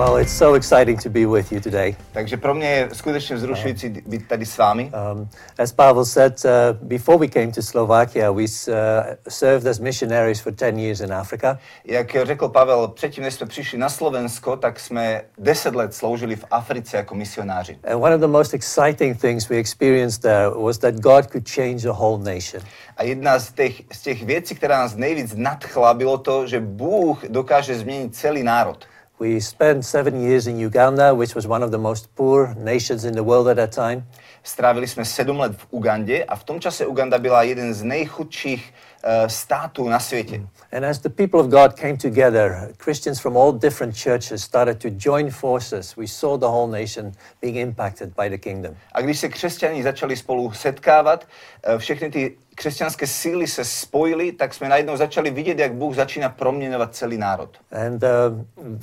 Well, it's so exciting to be with you today. Takže pro mě je skutečně vzrušující být tady s vámi. Um, as Pavel said, uh, before we came to Slovakia, we uh, served as missionaries for 10 years in Africa. Jak řekl Pavel, předtím, než jsme přišli na Slovensko, tak jsme 10 let sloužili v Africe jako misionáři. And one of the most exciting things we experienced there was that God could change a whole nation. A jedna z těch, z těch věcí, která nás nejvíc nadchla, bylo to, že Bůh dokáže změnit celý národ. We spent seven years in Uganda, which was one of the most poor nations in the world at that time. Strávili jsme sedm let v Ugandě a v tom čase Uganda byla jeden z nejchudších států na světě. And as the people of God came together, Christians from all different churches started to join forces. We saw the whole nation being impacted by the kingdom. A když se křesťané začali spolu setkávat, eh, všechny ty křesťanské síly se spojily, tak jsme najednou začali vidět, jak Bůh začíná proměňovat celý národ. And uh,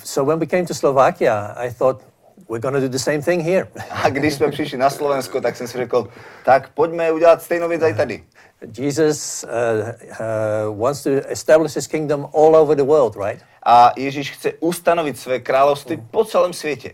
so when we came to Slovakia, I thought, we're going to do the same thing here. A když jsme přišli na Slovensko, tak jsem si řekl, tak pojďme udělat stejnou věc i tady. Jesus uh, uh, wants to establish his kingdom all over the world, right? A Ježíš chce ustanovit své království po celém světě.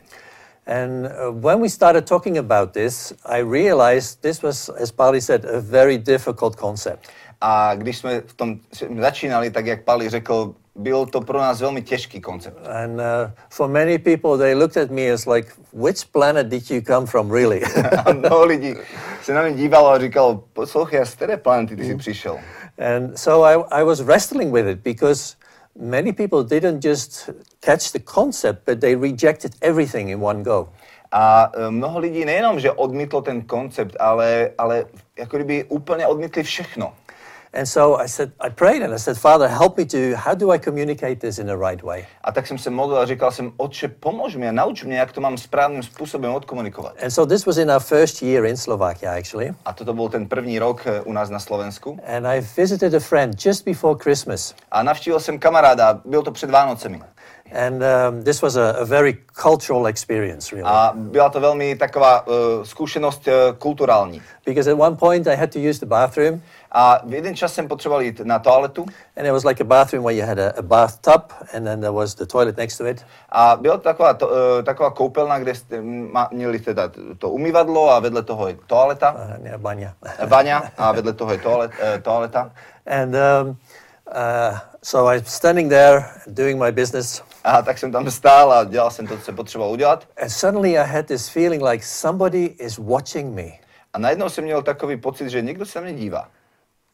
And uh, when we started talking about this, I realized this was, as Pali said, a very difficult concept. A když jsme v tom začínali, tak jak Pali řekl, byl to pro nás velmi těžký koncept. And uh, for many people, they looked at me as like, which planet did you come from, really? A mnoho lidí se na mě dívalo a říkalo, poslouchej, z které planety ty jsi přišel? and so I, I was wrestling with it because many people didn't just catch the concept, but they rejected everything in one go. A e, mnoho lidí nejenom, že odmítlo ten koncept, ale, ale jako kdyby úplně odmítli všechno. And so I said, I prayed and I said, Father, help me to, how do I communicate this in the right way? A tak jsem se modlil a říkal jsem, otče, pomož mi a nauč mě, jak to mám správným způsobem odkomunikovat. And so this was in our first year in Slovakia, actually. A toto byl ten první rok e, u nás na Slovensku. And I visited a friend just before Christmas. A navštívil jsem kamaráda, byl to před Vánocemi. And um, this was a, a very cultural experience, really. A byla to velmi taková uh, zkušenost uh, kulturální. because at one point I had to use the bathroom, A v jeden čas jsem potřeboval jít na toaletu and it was like a bathroom where you had a, a bathtub, and then there was the toilet next to it. a byla to taková, to, uh, taková koupelna, kde jste ma, měli teda to, umyvadlo a vedle toho je toaleta, Uh, yeah, banya. baňa a vedle toho je toalet, uh, toaleta. and um, so I'm standing there doing my business, A tak jsem tam stál a dělal jsem to, co jsem potřeboval udělat. and suddenly I had this feeling like somebody is watching me. A najednou jsem měl takový pocit, že někdo se na mě dívá.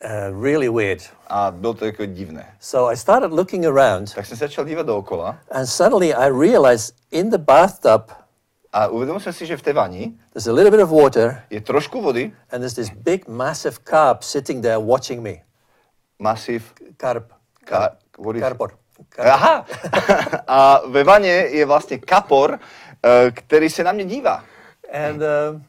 Uh, really weird. A bylo to jako divné. So I started looking around, Tak jsem se začal dívat dookola and suddenly I realized in the bathtub a uvědomil jsem si, že v té vani there's a little bit of water, je trošku vody, and there's this big, massive carp sitting there watching me. Masiv, Carp. Ka- Carpor. Aha! A ve vaně je vlastně kapor, eh, který se na mě dívá. And, um,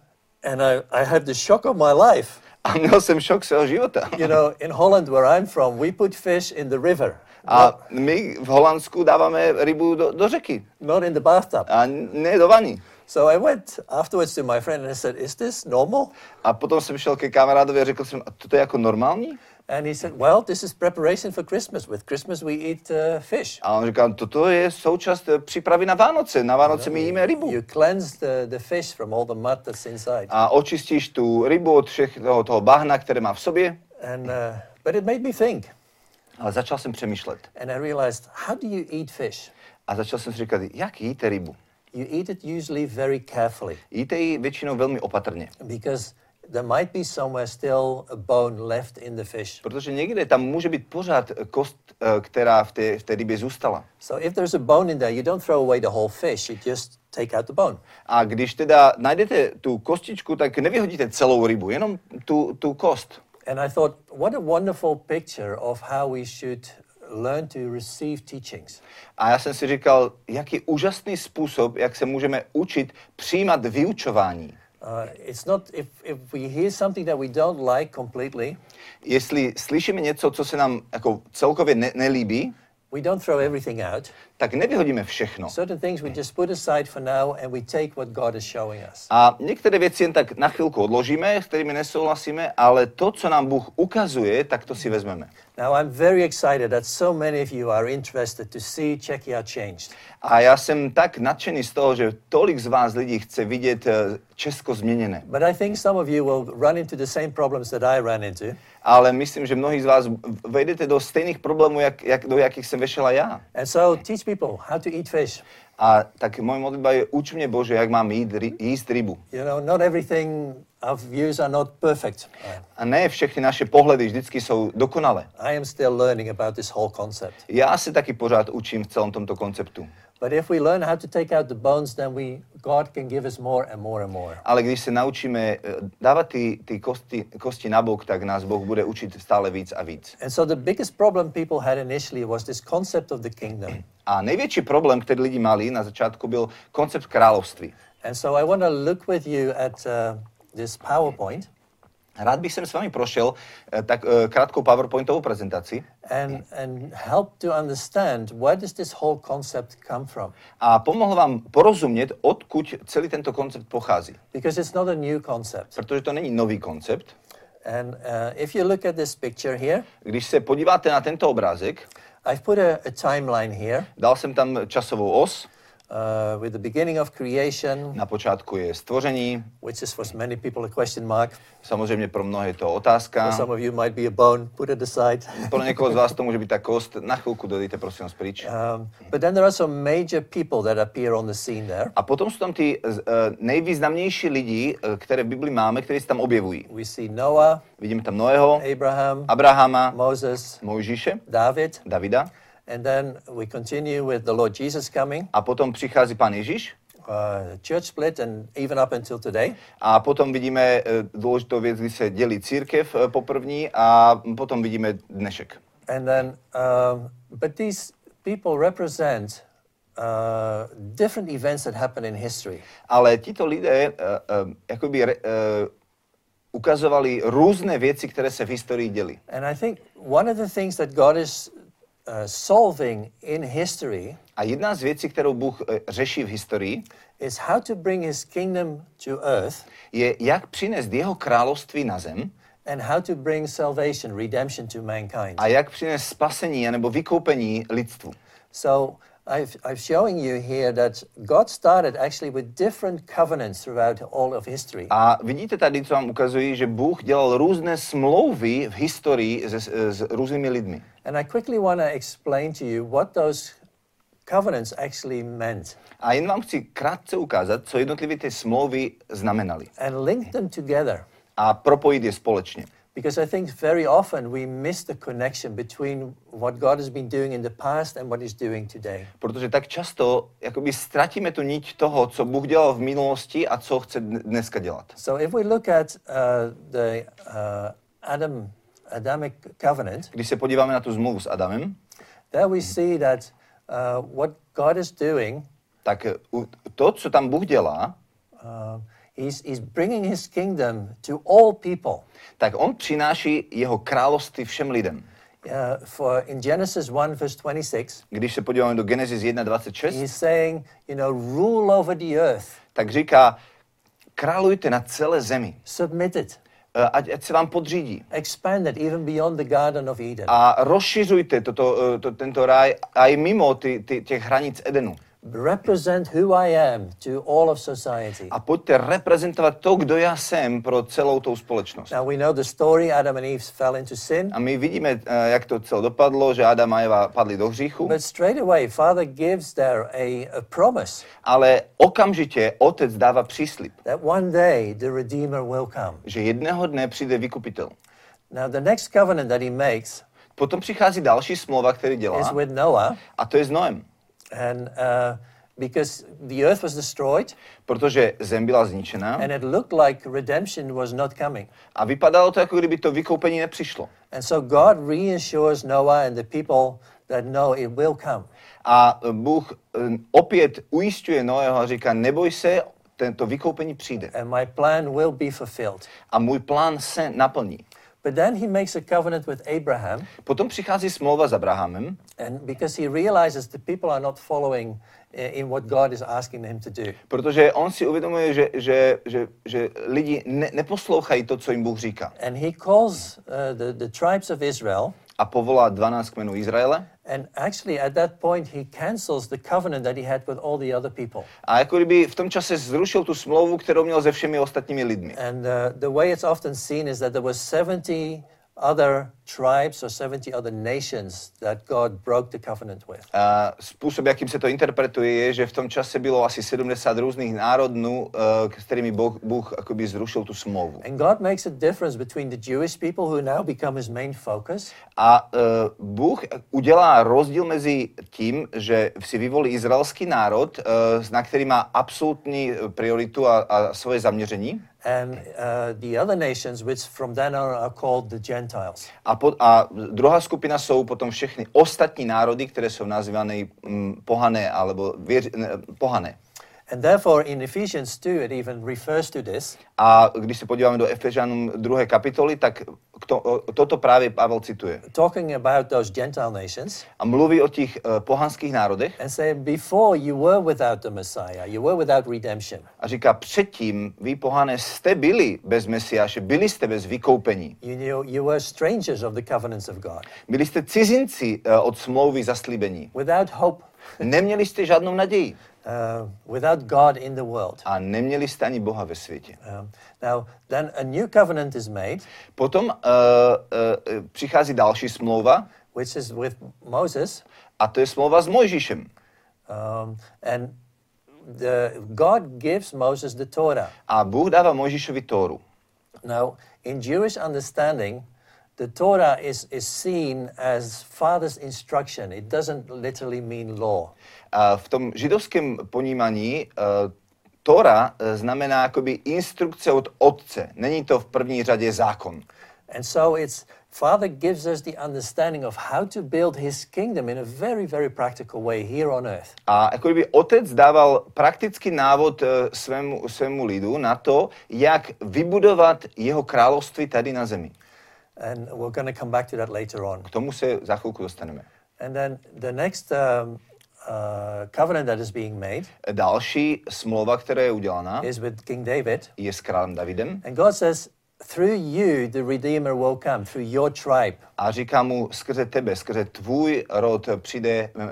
and I, I had the shock of my life. A měl jsem šok svého života. You know, in Holland, where I'm from, we put fish in the river, A my v Holandsku dáváme rybu do, do řeky not in the bathtub. a ne do vany. So I went afterwards to my friend and I said, Is this normal? A potom jsem šel ke kamarádovi a řekl jsem, a toto je jako normální? And he said, Well, this is preparation for Christmas. With Christmas, we eat uh, fish. A on říkal, toto je součást eh, přípravy na Vánoce. Na Vánoce my jíme rybu. You cleanse the, the fish from all the mud that's inside. A očistíš tu rybu od všech toho, toho bahna, které má v sobě. And, uh, but it made me think. Ale začal jsem přemýšlet. And I realized, how do you eat fish? A začal jsem si říkat, jak jíte rybu? You eat it usually very carefully Jíte ji většinou velmi opatrně. because there might be somewhere still a bone left in the fish. Protože někde tam může být pořád kost, eh, která v té, v té rybě zůstala. So if there's a bone in there, you don't throw away the whole fish, you just take out the bone. A když teda najdete tu kostičku, tak nevyhodíte celou rybu, jenom tu, tu kost. And I thought, what a wonderful picture of how we should learn to receive teachings. A já jsem si říkal, jaký úžasný způsob, jak se můžeme učit přijímat vyučování. It's not if, if we hear something that we don't like completely, Jestli slyšíme něco, co se nám jako celkově ne- nelíbí, we don't throw everything out. Tak nevyhodíme všechno. A některé věci jen tak na chvilku odložíme, s kterými nesouhlasíme, ale to, co nám Bůh ukazuje, tak to si vezmeme. Now, I'm very excited that so many of you are interested to see Czechia changed. A já jsem tak nadšený z toho, že tolik z vás lidí chce vidět eh, Česko změněné. But I think some of you will run into the same problems that I ran into. Ale myslím, že mnohí z vás vejdete do stejných problémů, jak, jak, do jakých jsem vešela já. And so teach people how to eat fish. A tak moje modlitba je, uč mě Bože, jak mám jít, jíst rybu. You know, not everything our views are not perfect. A ne všechny naše pohledy vždycky jsou dokonalé. I am still learning about this whole concept. Já se taky pořád učím v celém tomto konceptu. But if we learn how to take out the bones, then we God can give us more and more and more. Ale když se naučíme eh, dávat ty, ty kosti, kosti na bok, tak nás Boh bude učit stále víc a víc. And so the biggest problem people had initially was this concept of the kingdom. A největší problém, který lidi mali na začátku, byl koncept království. And so I want to look with you at uh, this PowerPoint Rád bych sem s vámi prošel eh, tak eh, krátkou PowerPointovou prezentaci and, and help to understand where does this whole concept come from. a pomohl vám porozumět, odkud celý tento koncept pochází. Because it's not a new concept. Protože to není nový koncept. And uh, if you look at this picture here, Když se podíváte na tento obrázek, I've put a, a timeline here dal jsem tam časovou os. Uh, with the beginning of creation, Na počátku je stvoření, which is for many people a question mark. samozřejmě pro mnohé je to For otázka. some of you might be a bone, put it aside. Pro někoho z vás to může být ta kost. Na chvilku dojděte prosím vás pryč. Um, but then there are some major people that appear on the scene there. A potom jsou tam ty uh, nejvýznamnější lidi, uh, které v Bibli máme, které se tam objevují. We see Noah, Vidíme tam Noého, Abraham, Abrahama, Moses, Mojžíše, David, Davida. And then we continue with the Lord Jesus coming, A potom přichází pan Ježíš. uh, church split, and even up until today. A potom vidíme eh, důležitou věc, kdy se dělí církev eh, poprvní a potom vidíme dnešek. And then, um, but these people represent uh, different events that happen in history. Ale tito lidé uh, uh, jakoby re, uh, ukazovali různé věci, které se v historii děly. And I think one of the things that God is uh, solving in history A jedna z věcí, kterou Bůh uh, řeší v historii, is how to bring his kingdom to earth je, jak přinést jeho království na zem and how to bring salvation, redemption to mankind. a jak přinést spasení nebo vykoupení lidstvu. So I've, I'm showing you here that God started actually with different covenants throughout all of history. A vidíte tady, co vám ukazují, že Bůh dělal různé smlouvy v historii s, s různými lidmi. And I quickly want to explain to you what those covenants actually meant A jen vám chci krátce ukázat, co jednotlivé ty smlouvy znamenaly. and link them together. A propojit je společně. Because I think very often we miss the connection between what God has been doing in the past and what He's doing today. Protože tak často jakoby ztratíme tu niť toho, co Bůh dělal v minulosti a co chce dn- dneska dělat. So if we look at uh, the uh, Adam, Adamic covenant, Když se podíváme na tu zmluvu s Adamem, there we see that uh, what God is doing, tak to, co tam Bůh dělá, uh, he's, he's bringing His kingdom to all people. tak on přináší jeho království všem lidem. Uh, for in Genesis 1 verse 26, Když se podíváme do Genesis 1.26, he's saying, you know, rule over the earth, tak říká, králujte na celé zemi, submit it, eh, ať, ať se vám podřídí. expand it even beyond the Garden of Eden. A rozšiřujte toto, eh, to, tento ráj i mimo ty, ty, těch hranic Edenu. Represent who I am to all of society. A pojďte reprezentovat to, kdo já jsem pro celou tou společnost. Now we know the story Adam and Eve fell into sin, A my vidíme, eh, jak to celé dopadlo, že Adam a Eva padli do hříchu, but straight away Father gives there a, a promise ale okamžitě otec dává příslip, that one day the Redeemer will come. že jedného dne přijde vykupitel. Now the next covenant that he makes Potom přichází další smlouva, který is dělá, with Noah, a to je s Noem. And uh, because the earth was destroyed Protože zem byla zničena and it looked like redemption was not coming. a vypadalo to, jako kdyby to vykoupení nepřišlo. And so God reassures Noah and the people that no, it will come. A Bůh eh, opět ujišťuje Noého a říká, neboj se, tento vykoupení přijde. And my plan will be fulfilled. A můj plán se naplní. But then he makes a covenant with Abraham, Potom přichází smlouva s Abrahamem, and because he realizes the people are not following i- in what God is asking them to do. protože on si uvědomuje, že, že, že, že lidi ne, neposlouchají to, co jim Bůh říká. And he calls uh, the, the tribes of Israel, A povolá 12 kmenů Izraele. And actually at that point he cancels the covenant that he had with all the other people. A jako kdyby v tom čase zrušil tu smlouvu, kterou měl se všemi ostatními lidmi. And uh, the way it's often seen is that there were 70 other tribes or 70 other nations that God broke the covenant with. A způsob, jakým se to interpretuje, je, že v tom čase bylo asi 70 různých národnů, eh, s kterými Bůh, Bůh akoby zrušil tu smlouvu. And God makes a difference between the Jewish people who now become his main focus A uh, Bůh udělá rozdíl mezi tím, že si vyvolí izraelský národ, uh, na který má absolutní prioritu a, a svoje zaměření, and uh, the other nations, which from then on are called the Gentiles. a, po, a druhá skupina jsou potom všechny ostatní národy, které jsou nazývané mm, pohané, alebo věř, ne, pohané. And therefore, in Ephesians 2, it even refers to this. A když se podíváme do Efežanům 2. kapitoly, tak to, toto právě Pavel cituje. talking about those Gentile nations A mluví o těch uh, pohanských národech and say, Before you were without the Messiah, you were without redemption. a říká, předtím vy pohané jste byli bez Mesiáše, byli jste bez vykoupení. You, knew, you were strangers of the covenants of God, Byli jste cizinci uh, od smlouvy zaslíbení. without hope, Neměli jste žádnou naději uh, without God in the world. a neměli jste ani Boha ve světě. Um, now, then a new covenant is made, Potom uh, uh, přichází další smlouva which is with Moses, a to je smlouva s Mojžíšem. um, and the, God gives Moses the Torah. A Bůh dává Mojžíšovi Tóru. Now, in Jewish understanding, the Torah is, is seen as father's instruction. It doesn't literally mean law. A v tom židovském ponímaní uh, znamená jakoby instrukce od otce. Není to v první řadě zákon. And so it's Father gives us the understanding of how to build his kingdom in a very, very practical way here on earth. A jako kdyby otec dával praktický návod svému, svému lidu na to, jak vybudovat jeho království tady na zemi. And we're going to come back to that later on. K tomu se za chvilku dostaneme. And then the next um, uh, covenant that is being made Další smlouva, která je udělaná, is with King David. je s králem Davidem And God says, through you, the Redeemer will come, through your tribe. a říká mu, skrze tebe, skrze tvůj rod přijde uh,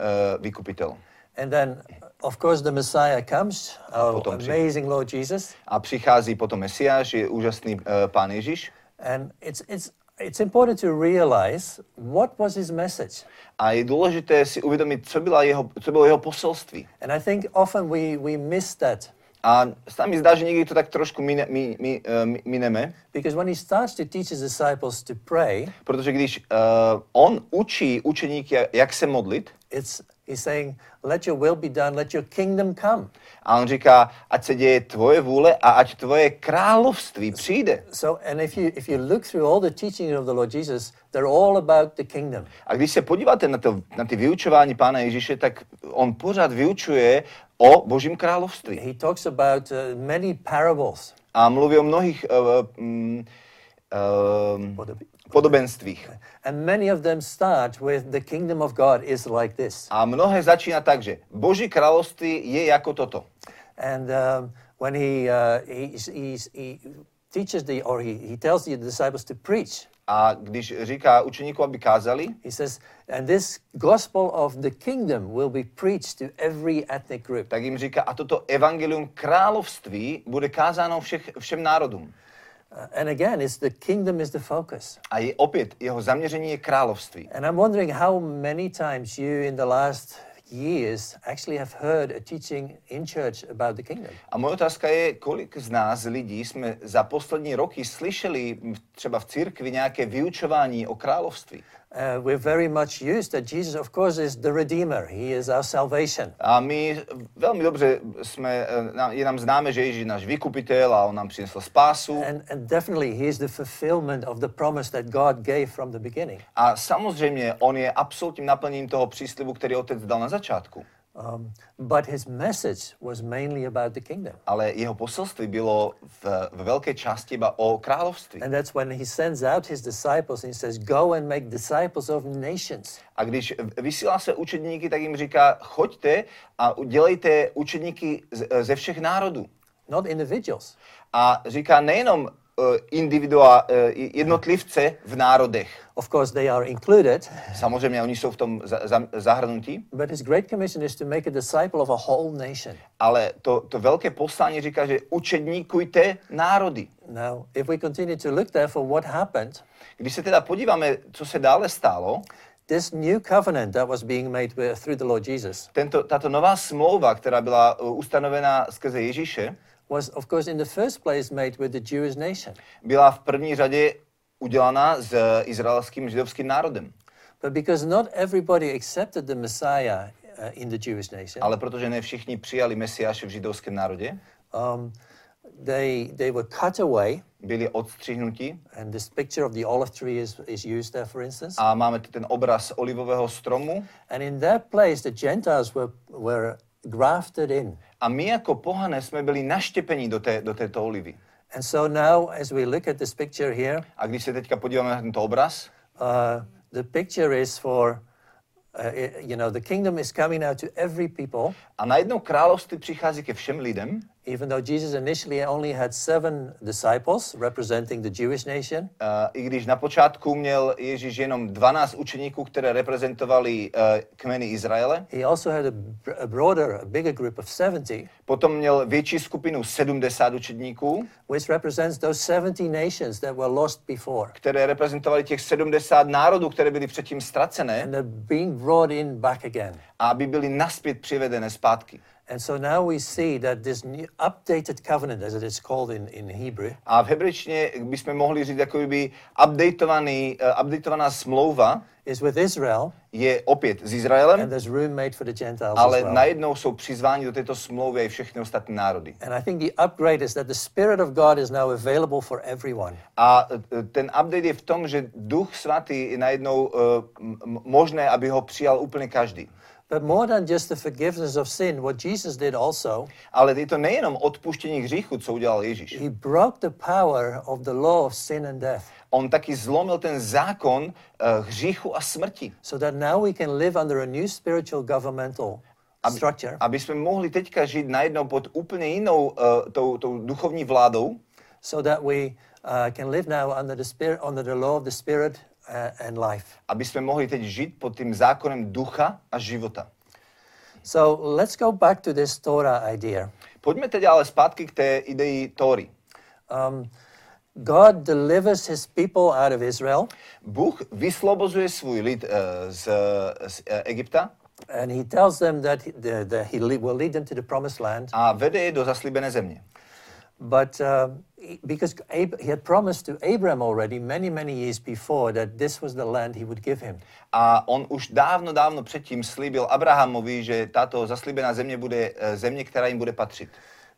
vykupitel. And then, of course, the Messiah comes, our amazing Lord Jesus. A přichází potom Mesiáš, je úžasný uh, pán Ježíš. And it's, it's, it's important to realize what was his message. A je důležité si uvědomit, co, byla jeho, co bylo jeho poselství. And I think often we, we miss that A se mi zdá, že někdy to tak trošku mine, mi, mi, uh, mi- mineme, because when he starts to teach his disciples to pray, protože když uh, on učí učeníky, jak- jak se modlit, it's, he's saying, Let your will be done, let your kingdom come. a on říká, ať se děje tvoje vůle a ať tvoje království přijde. So, and if you, if you look through all the teachings of the Lord Jesus, they're all about the kingdom. A když se podíváte na, to, na ty vyučování Pána Ježíše, tak on pořád vyučuje o Božím království. He talks about uh, many parables. A mluví o mnohých uh, um, um, podobenstvích. And many of them start with the kingdom of God is like this. A mnohé začíná tak, že Boží království je jako toto. And um, when he, uh, he's, he's, he teaches the, or he, he tells the disciples to preach, A když říká učeníkům, aby kázali, he says, and this gospel of the kingdom will be preached to every ethnic group. tak jim říká, a toto evangelium království bude kázáno všech, všem národům. Uh, and again, it's the kingdom is the focus. A je opět, jeho zaměření je království. And I'm wondering how many times you in the last years actually have heard a teaching in church about the kingdom. A moje otázka je, kolik z nás lidí jsme za poslední roky slyšeli třeba v církvi nějaké vyučování o království. Uh, we're very much used that Jesus, of course, is the Redeemer. He is our salvation. A my velmi dobře jsme, eh, je nám známe, že Ježíš je náš vykupitel a on nám přinesl spásu. And, and definitely, he is the fulfillment of the promise that God gave from the beginning. A samozřejmě on je absolutním naplněním toho příslibu, který otec dal na začátku. Um, but his message was mainly about the kingdom. Ale jeho poselství bylo v, v veľkej časti iba o kráľovství. And that's when he sends out his disciples and he says, Go and make disciples of nations. A když vysílá se učedníky, tak jim říká, choďte a dělejte učedníky ze všech národů. Not individuals. A říká nejenom individua, uh, jednotlivce v národech. Of course, they are included, Samozřejmě oni jsou v tom za, za, zahrnutí, but his great commission is to make a disciple of a whole nation. ale to, to velké poslání říká, že učedníkujte národy. Now, if we continue to look therefore what happened, Když se teda podíváme, co se dále stalo, this new covenant that was being made with, through the Lord Jesus tento, tato nová smlouva, která byla uh, ustanovena skrze Ježíše, was, of course, in the first place made with the Jewish nation. byla v první řadě udělaná s izraelským židovským národem. But because not everybody accepted the Messiah uh, in the Jewish nation, Ale protože ne všichni přijali Mesiáše v židovském národě, um, they, they were cut away. byli odstřihnuti And this picture of the olive tree is, is used there, for instance. a máme tu ten obraz olivového stromu And in that place, the Gentiles were, were grafted in. a my jako pohané jsme byli naštěpeni do, té, do této olivy. And so now, as we look at this picture here, A když se teďka podíváme na tento obraz, uh, the picture is for, uh, you know, the kingdom is coming now to every people, a najednou království přichází ke všem lidem, even though Jesus initially only had seven disciples representing the Jewish nation. Uh, I když na počátku měl Ježíš jenom 12 učeníků, které reprezentovali uh, kmeny Izraele, He also had a, a broader, a bigger group of 70, potom měl větší skupinu 70 učedníků, which represents those 70 nations that were lost before. které reprezentovali těch 70 národů, které byly předtím ztracené, And being brought in back again. a aby byly naspět přivedené zpátky. And so now we see that this new updated covenant, as it is called in, in Hebrew, A v hebrejštině bychom mohli říct, jako by updateovaný, uh, updateovaná smlouva is with Israel, je opět s and there's room made for the Gentiles ale as well. najednou jsou přizváni do této smlouvy i všechny ostatní národy. And I think the upgrade is that the Spirit of God is now available for everyone. A e, ten update je v tom, že Duch Svatý je najednou uh, možné, aby ho přijal úplně každý. But more than just the forgiveness of sin, what Jesus did also, Ale je to nejenom odpuštění hříchu, co udělal Ježíš. he broke the power of the law of sin and death. On taky zlomil ten zákon uh, hříchu a smrti. So that now we can live under a new spiritual governmental structure. Aby jsme mohli teďka žít najednou pod úplně jinou uh, tou, tou duchovní vládou, so that we uh, can live now under the spirit, under the law of the spirit and life. aby jsme mohli teď žít pod tím zákonem ducha a života. So let's go back to this Torah idea. Pojďme teď ale zpátky k té ideji Tóry. Um, God delivers his people out of Israel, Bůh vyslobozuje svůj lid uh, z, z uh, Egypta and he tells them that he, the, the, he will lead them to the promised land. a vede je do zaslíbené země. But um, because Ab- he had promised to Abraham already many, many years before that this was the land he would give him. A on už dávno, dávno předtím slíbil Abrahamovi, že tato zaslíbená země bude země, která jim bude patřit.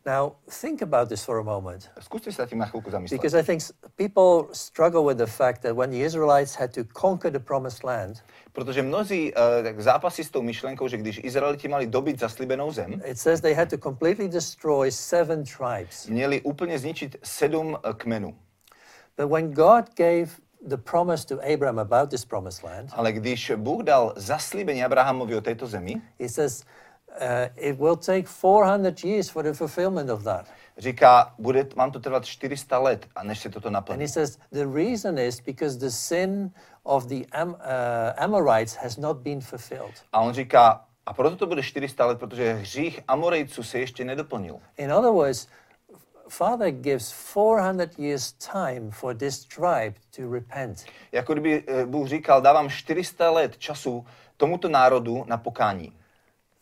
Now, think about this for a moment. Zkuste se nad na chvilku zamyslet. Because I think people struggle with the fact that when the Israelites had to conquer the promised land, Protože mnozí uh, tak zápasí s tou myšlenkou, že když Izraeliti mali dobit zaslíbenou zem, it says they had to completely destroy seven tribes. měli úplně zničit sedm eh, kmenů. But when God gave the promise to Abraham about this promised land, Ale když Bůh dal zaslíbení Abrahamovi o této zemi, he says it will take 400 years for the fulfillment of that. říká, bude, mám to trvat 400 let, a než se toto And he naplní. says the reason is because the sin of the Am- uh, Amorites has not been fulfilled. A on říká, a proto to bude 400 let, protože hřích Amorejců se ještě nedoplnil. In other words, Father gives 400 years time for this tribe to repent. Jako kdyby eh, Bůh říkal, dávám 400 let času tomuto národu na pokání.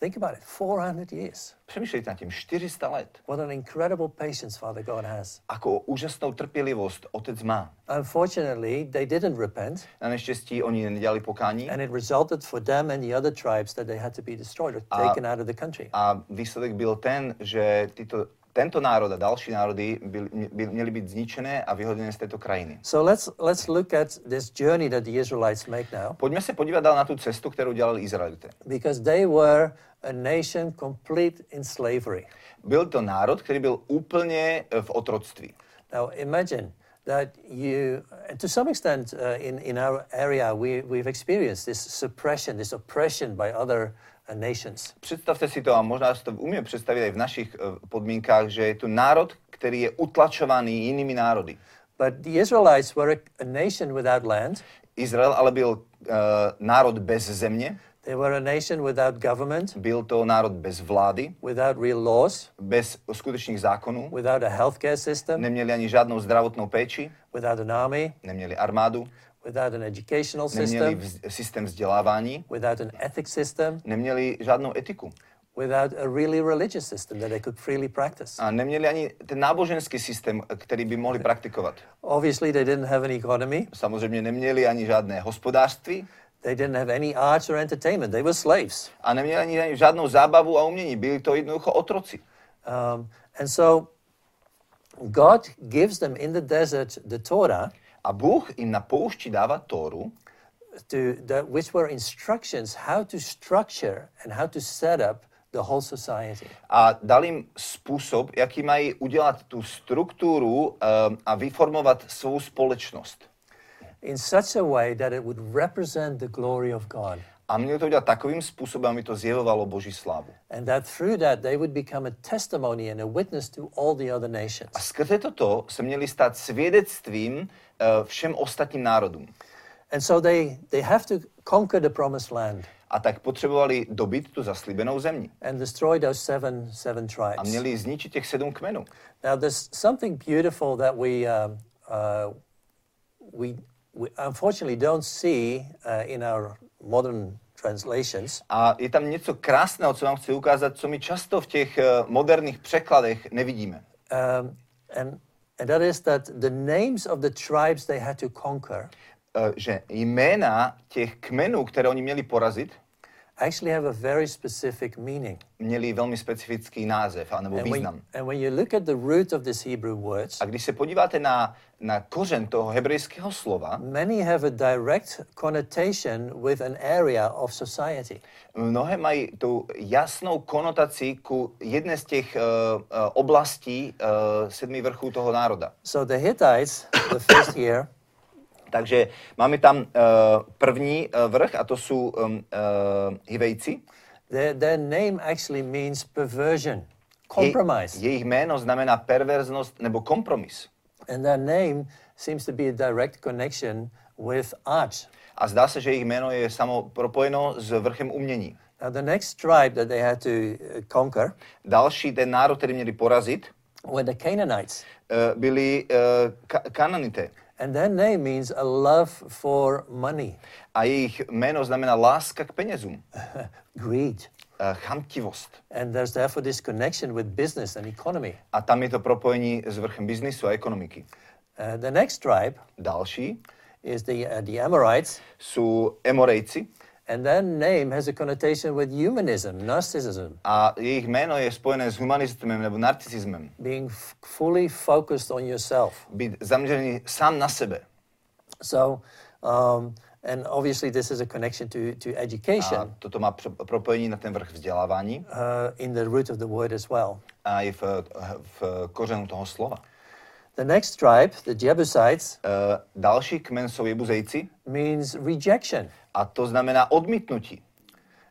Think about it 400 years. Přemýšlejte nad tím, 400 let. What an incredible patience Father God has. Ako úžasnou trpělivost otec má. Unfortunately, they didn't repent, Na neštěstí oni nedělali pokání and it resulted for them and the other tribes that they had to be destroyed or A- taken out of the country. a výsledek byl ten, že tyto, tento národ a další národy byly, by, měly být zničené a vyhodené z této krajiny. So let's let's look at this journey that the Israelites make now, Pojďme se podívat dál na tu cestu, kterou dělali Izraelité. because they were a nation complete in slavery. Byl to národ, který byl úplně eh, v otroctví. Now imagine that you, and to some extent uh, in, in our area, we, we've experienced this suppression, this oppression by other. Představte si to, a možná si to umíme představit i v našich eh, podmínkách, že je to národ, který je utlačovaný jinými národy. But the Israelites were a, a nation without land. Izrael ale byl uh, národ bez země, They were a nation without government, byl to národ bez vlády, without real laws, bez skutečných zákonů, without a healthcare system, neměli ani žádnou zdravotnou péči, without an army, neměli armádu, without an educational system, systém vzdělávání, without an ethics system, neměli žádnou etiku without a really religious system that they could freely practice. a neměli ani ten náboženský systém, který by mohli praktikovat. Obviously, they didn't have an economy. Samozřejmě neměli ani žádné hospodářství They didn't have any arts or entertainment. They were slaves. a neměli ani žádnou zábavu a umění. Byli to jednoducho otroci. Um, and so God gives them in the desert the Torah, A Bůh jim na poušti dává Tóru, to, that, which were instructions how to structure and how to set up the whole society. a dal jim způsob, jaký mají udělat tu strukturu um, a vyformovat svou společnost. in such a way that it would represent the glory of God. A měli to udělat takovým způsobem, aby to zjevovalo Boží slávu. And that through that they would become a testimony and a witness to all the other nations. A skrze toto se měli stát svědectvím všem ostatním národům. And so they, they have to conquer the promised land A tak potřebovali dobit tu zaslíbenou zemi. and destroy those seven, seven A tribes. měli zničit těch sedm kmenů. Now, there's something beautiful that we, um, uh, we, we unfortunately don't see uh, in our modern translations. A je tam něco krásného, co vám chci ukázat, co my často v těch uh, moderních překladech nevidíme. Um, and, and that is that the names of the tribes they had to conquer Uh, že jména těch kmenů, které oni měli porazit, actually have a very specific meaning. měli velmi specifický název anebo And when, and when you look at the root of this Hebrew words, A když se podíváte na, na kořen toho hebrejského slova, many have a direct connotation with an area of society. mnohé mají tu jasnou konotaci ku jedné z těch uh, oblastí uh, sedmi vrchů toho národa. So the Hittites, the first here, Takže máme tam uh, první uh, vrch a to jsou um, uh, Hivejci. their, their name actually means perversion, compromise. Je, jejich jméno znamená perverznost nebo kompromis. And their name seems to be a direct connection with art. A zdá se, že jejich jméno je samo propojeno s vrchem umění. Now, the next tribe that they had to conquer Další ten národ, který měli porazit, were the Canaanites. uh, byli uh, ka- Kananité. And their name means a love for money, A jejich jméno znamená láska k penězům, greed. uh, chamtivost. And there's therefore this connection with business and economy. A tam je to propojení s vrchem biznisu a ekonomiky. Uh, the next tribe Další is the, uh, the Amorites, jsou Emorejci and their name has a connotation with humanism, narcissism, a jejich jméno je spojené s humanismem nebo narcisismem. being f- fully focused on yourself. Být zaměřený sám na sebe. So, um, and obviously, this is a connection to, to A education toto má pro- propojení na ten vrch vzdělávání uh, in the root of the word as well. a i v, v kořenu toho slova. The next tribe, the Jebusites, Uh, další kmen jsou Jebuzejci means rejection. a to znamená odmítnutí.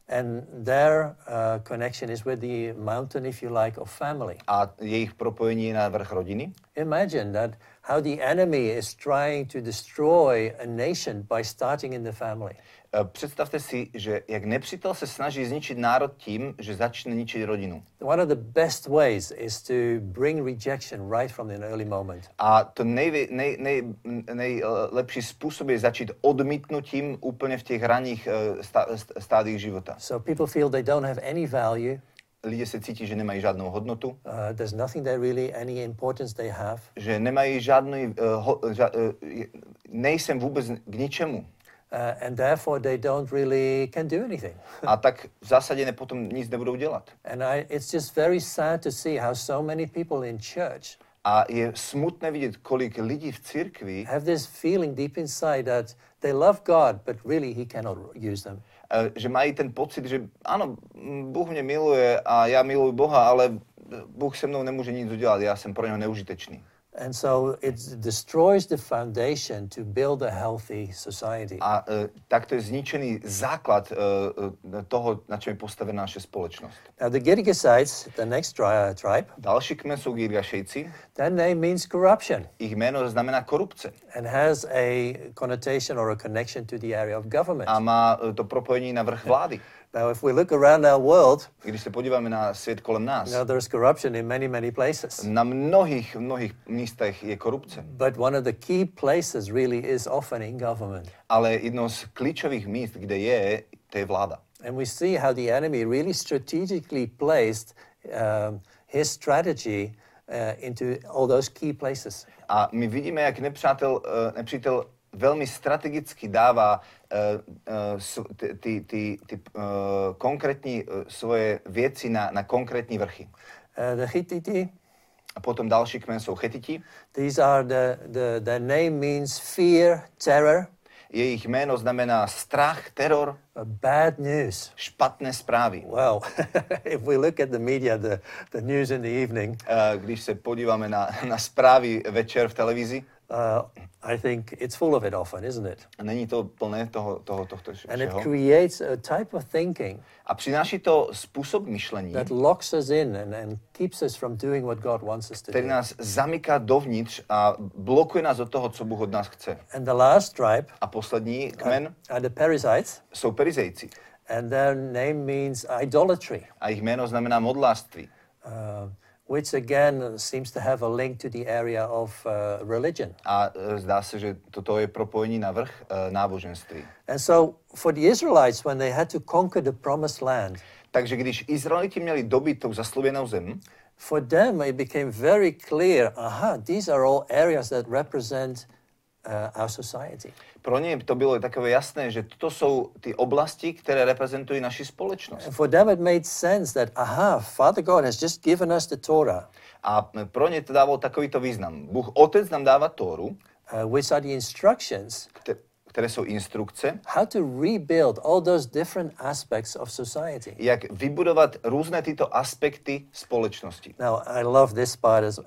And their uh, connection is with the mountain, if you like, of family. A jejich propojení je na vrch rodiny. Imagine that how the enemy is trying to destroy a nation by starting in the family. Eh, Představte si, že jak nepřítel se snaží zničit národ tím, že začne ničit rodinu. One of the best ways is to bring rejection right from an early moment. A to nejvě, nej, nej, nejlepší způsob je začít odmítnutím úplně v těch raných eh, stá, st- stádiích života. So people feel they don't have any value. Lidé se cítí, že nemají žádnou hodnotu, Uh, there's nothing they really, any importance they have. že nemají žádný, uh, ho, ža, uh, nejsem vůbec k ničemu. Uh, and therefore they don't really can do anything. A tak v zásadě potom nic nebudou dělat. and I, it's just very sad to see how so many people in church A je smutné vidět, kolik lidí v církvi have this feeling deep inside that they love God, but really He cannot use them. E, že mají ten pocit, že áno, m, Bůh mě miluje a já miluji Boha, ale Bůh se mnou nemůže nic udělat, já jsem pro něho neužitečný. And so it destroys the foundation to build a healthy society. A e, takto je zničený základ e, toho, na čem je postavená naše společnost. Now, the Girgasites, the next tri- uh, tribe, Další kmen jsou Girgašejci. their name means corruption Ich jméno znamená korupce and has a connotation or a connection to the area of government. a má e, to propojení na vrch vlády. Now, if we look around our world, Když se podíváme na svět kolem nás, you know, there's corruption in many, many places. na mnohých, mnohých místech je korupce. But one of the key places really is often in government. Ale jedno z klíčových míst, kde je, to je vláda. And we see how the enemy really strategically placed um, his strategy uh, into all those key places. A my vidíme, jak nepřátel, eh, nepřítel velmi strategicky dává eh, eh, ty, ty, ty, ty eh, konkrétní svoje věci na, na konkrétní vrchy. Uh, the Hittite, A potom další kmen jsou Chetiti. these are the, the, their name means fear, terror, Jejich jméno znamená strach, teror, uh, bad news. špatné zprávy. Well, if we look at the media, the, the news in the evening, Eh, Když se podíváme na, na zprávy večer v televizi, uh, I think it's full of it often, isn't it? není to plné toho, toho, tohto And it všeho. creates a type of thinking A přináší to způsob myšlení, that locks us in and, and keeps us from doing what God wants us to který do. nás zamyká dovnitř a blokuje nás od toho, co Bůh od nás chce. And the last tribe A poslední kmen are the Perizzites, jsou Perizejci. and their name means idolatry, A jejich jméno znamená modlářství. uh, which again seems to have a link to the area of uh, religion. A zdá se, že toto je propojení na vrch e, náboženství. And so, for the Israelites, when they had to conquer the promised land, Takže když Izraeliti měli dobít tou zaslubenou zem, for them it became very clear aha, these are all areas that represent uh, our society. pro ně to bylo takové jasné, že toto jsou ty oblasti, které reprezentují naši společnost. For them it made sense that aha, Father God has just given us the Torah, A pro ně to dávalo takovýto význam. Bůh Otec nám dává Tóru, uh, which are the instructions které jsou instrukce, how to rebuild all those different aspects of society. jak vybudovat různé tyto aspekty společnosti. Now, I love this part as, uh,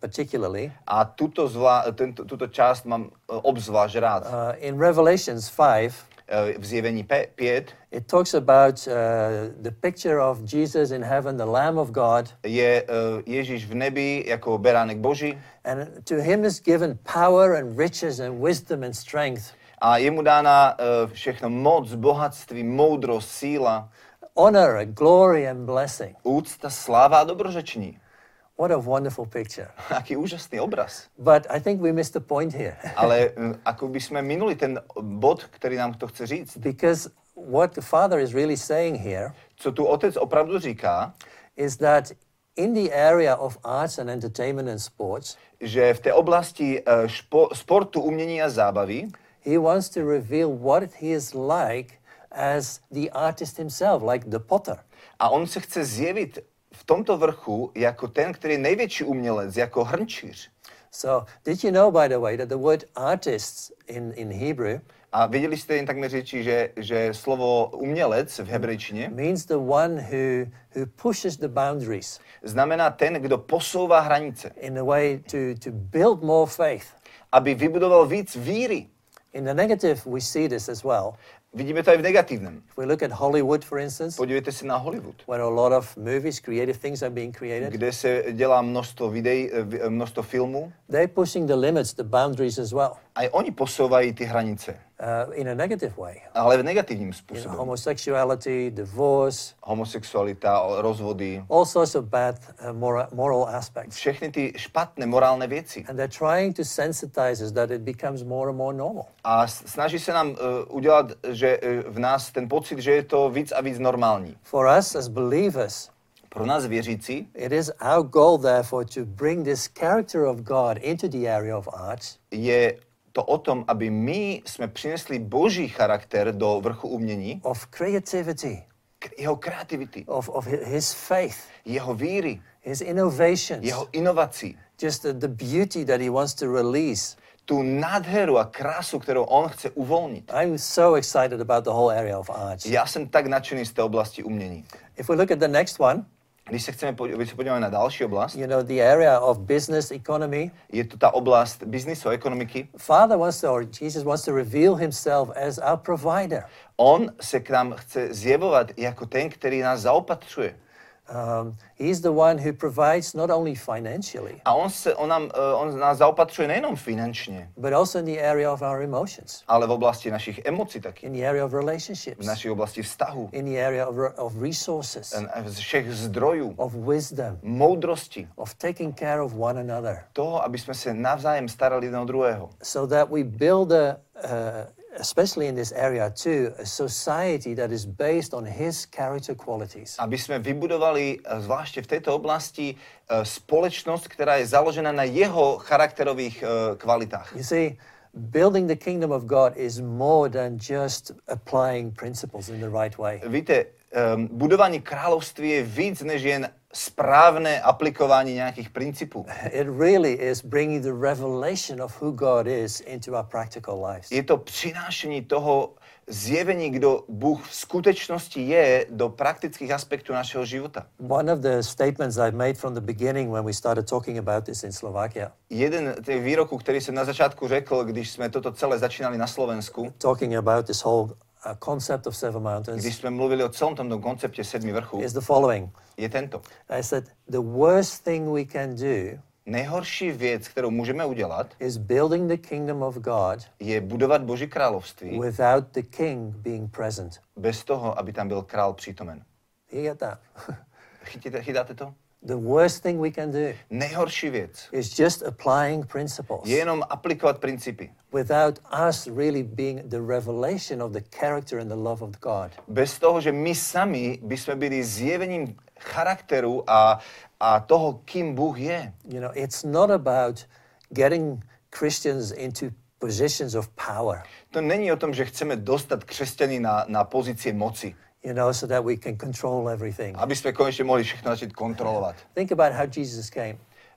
particularly. A tuto, zvlá, tento, tuto část mám e, obzvlášť rád. Uh, in Revelations 5, E, V zjevení 5 it talks about uh, the picture of Jesus in heaven, the Lamb of God, je e, Ježíš v nebi jako beránek Boží. And to him is given power and riches and wisdom and strength, a je mu dána e, všechno moc, bohatství, moudrost, síla, honor and glory and blessing. úcta, sláva a dobrořečení. What a wonderful picture. Jaký úžasný obraz. But I think we missed the point here. Ale e, ako by jsme minuli ten bod, který nám to chce říct, because what the Father is really saying here co tu otec opravdu říká, is that in the area of arts and entertainment and sports, že v té oblasti e, špo, sportu, umění a zábavy he wants to reveal what he is like as the artist himself, like the potter. a on se chce zjevit v tomto vrchu jako ten, který je největší umělec, jako hrnčíř. So, did you know, by the way, that the word artists in, in Hebrew A viděli jste jen tak mi řeči, že, že slovo umělec v hebrejčině means the one who, who pushes the boundaries znamená ten, kdo posouvá hranice, in a way to, to build more faith. aby vybudoval víc víry. In the negative, we see this as well. Vidíme to i v negativním. If we look at Hollywood, for instance, Podívejte se na Hollywood, where a lot of movies, creative things are being created, kde se dělá množstvo videí, eh, eh, množstvo filmů. they're pushing the limits, the boundaries as well, a oni posouvají ty hranice, uh, in a negative way. ale v negativním You know, homosexuality, divorce, Homosexualita, rozvody, all sorts of bad uh, moral, moral aspects. všechny ty špatné morální věci. And they're trying to sensitize us that it becomes more and more normal. A snaží se nám uh, udělat, že uh, v nás ten pocit, že je to víc a víc normální. For us as believers, Pro nás věřící it is our goal, therefore, to bring this character of God into the area of arts je to o tom, aby my jsme přinesli boží charakter do vrchu umění, of creativity, jeho kreativity, of, of hi- his faith, jeho víry, his innovations, jeho inovací. just the, the beauty that he wants to release tú nádheru a krásu, ktorú on chce uvoľniť. I'm so excited about the whole area of arts. Ja som tak nadšený z tej oblasti umení. If we look at the next one, Když se chceme podí- když se podíváme na další oblast, you know, the area of business economy, je to tá oblast biznisu ekonomiky. Father wants to, or Jesus wants to reveal himself as our provider. On se k nám chce zjevovať jako ten, který nás zaopatřuje. Um, he's the one who provides not only financially, A on, se, on, nám, eh, on nás zaopatřuje nejenom finančně, but also in the area of our emotions, ale v oblasti našich emocí taky. in the area of V relationships, naší oblasti vztahu, in the area of, of resources, eh, z všech zdrojů, of wisdom, moudrosti, of taking care of one another, toho, aby jsme se navzájem starali jeden o druhého. so that we build a, uh, especially in this area too, a society that is based on his character qualities. Aby jsme vybudovali, zvláště v této oblasti, společnost, která je založena na jeho charakterových kvalitách. You see, building the kingdom of God is more than just applying principles in the right way. Víte, um, budování království je víc než jen správné aplikování nějakých principů. It really is bringing the revelation of who God is into our practical lives. Je to přinášení toho zjevení, kdo Bůh v skutečnosti je do praktických aspektů našeho života. One of the statements I've made from the beginning when we started talking about this in Slovakia, Jeden těch výroků, který jsem na začátku řekl, když jsme toto celé začínali na Slovensku, talking about this whole concept of seven mountains, když jsme mluvili o celém tomto konceptě sedmi vrchů, is the following. je tento. I said, the worst thing we can do Nejhorší věc, kterou můžeme udělat, is building the kingdom of God je budovat Boží království without the king being present. bez toho, aby tam byl král přítomen. You get that? Chytíte, chytáte to? The worst thing we can do Nejhorší věc is just applying principles je jenom aplikovat principy. without us really being the revelation of the character and the love of God. Bez toho, že my sami bychom byli zjevením charakteru a, a toho, kým Bůh je. You know, it's not about getting Christians into positions of power, To není o tom, že chceme dostat křesťany na, na pozici moci, you know, so that we can control everything. aby jsme konečně mohli všechno začít kontrolovat. Think about how Jesus came.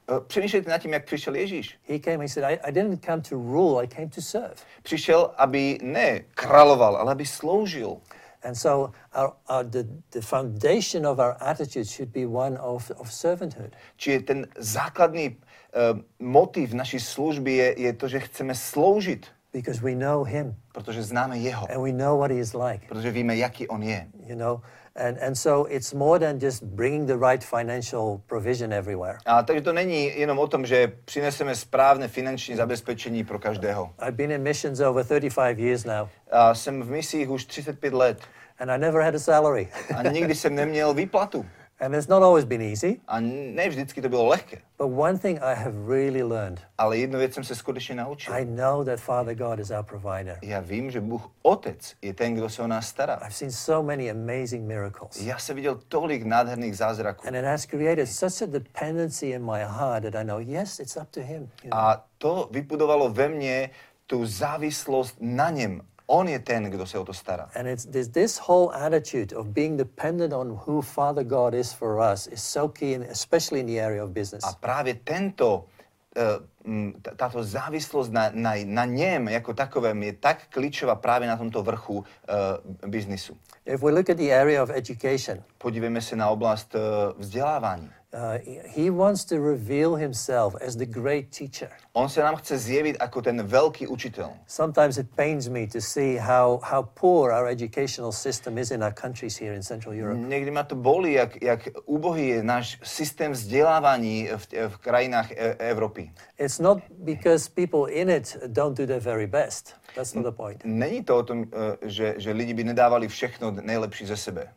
Eh, Přemýšlejte nad tím, jak přišel Ježíš. He came, he said, I, I didn't come to rule, I came to serve. Přišel, aby ne královal, ale aby sloužil. And so our, our, the, the foundation of our attitude should be one of, of servanthood. Čiže ten základný uh, motiv naší služby je, je to, že chceme sloužit, because we know him protože známe jeho, and we know what he is like, protože víme, jaký on je. you know. And, and so it's more than just bringing the right financial provision everywhere. A takže to není jenom o tom, že přineseme správné finanční zabezpečení pro každého. I've been in missions over 35 years now, A jsem v misích už 35 let and I never had a salary. a nikdy jsem neměl výplatu. and it's not always been easy. A ne vždycky to bylo lehké. But one thing I have really learned Ale jednu věc jsem se skutečně naučil. I know that Father God is our provider. Já vím, že Bůh Otec je ten, kdo se o nás stará. I've seen so many amazing miracles. Já jsem viděl tolik nádherných zázraků. And it has created such a dependency in my heart that I know, yes, it's up to Him. you know. A to vybudovalo ve mně tu závislost na něm. On je ten, kdo se o to stará. And it's this, this whole attitude of being dependent on who Father God is for us is so key, in, especially in the area of business. A právě tento, eh, t- táto závislost na, na, na něm jako takovém je tak klíčová právě na tomto vrchu uh, biznisu. If we look at the area of education, Podívejme se na oblast uh, vzdělávání. Uh, He wants to reveal Himself as the great teacher. On se nám chce zjevit jako ten velký učitel. Sometimes it pains me to see how, how poor our educational system is in our countries here in Central Europe. Někdy má to bolí, jak, jak úbohý je náš systém vzdělávání v, v krajinách e- Evropy. It's not because people in it don't do their very best. That's not the point. Není to o tom, eh, že, že lidi by nedávali všechno nejlepší ze sebe.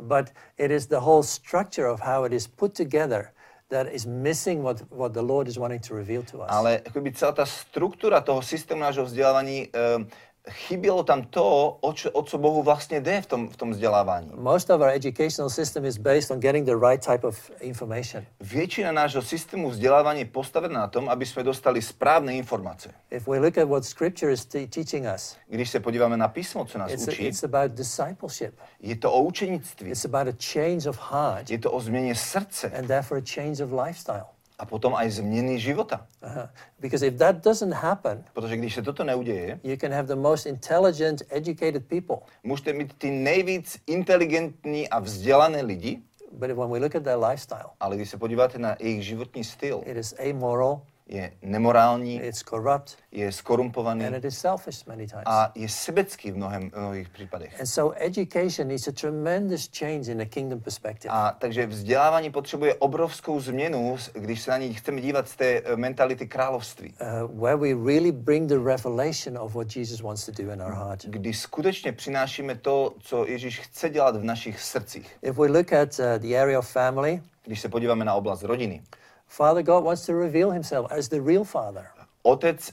But it is the whole structure of how it is put together that is missing what, what the Lord is wanting to reveal to us. Ale jakoby celá ta struktura toho systému nášho eh, chybělo tam to, o, čo, o co Bohu vlastně jde v tom, v tom vzdělávání. Most of our educational system is based on getting the right type of information. Většina nášho systému vzdělávání je postavená na tom, aby jsme dostali správné informace. If we look at what Scripture is te- teaching us, Když se podíváme na písmo, co nás it's, učí, it's about discipleship. je to o učenictví, It's about a change of heart je to o změně srdce and therefore a change of lifestyle. A potom aj změny života. Uh-huh. Because if that doesn't happen, Protože když se toto neuděje, you can have the most intelligent, educated people. můžete mít ty nejvíc inteligentní a vzdělané lidi, But when we look at their lifestyle, ale když se podíváte na jejich životní styl, it is amoral, je nemorální, it's corrupt, je skorumpovaný and it is selfish many times. a je sebecký v mnohem, mnohých případech. And so education needs a tremendous change in a kingdom perspective. A takže vzdělávání potřebuje obrovskou změnu, když se na ní chceme dívat z té eh, mentality království. Uh, where we really bring the revelation of what Jesus wants to do in our heart. Kdy skutečně přinášíme to, co Ježíš chce dělat v našich srdcích. If we look at uh, the area of family, Když se podíváme na oblast rodiny. Father God wants to reveal himself as the real Father. Otec,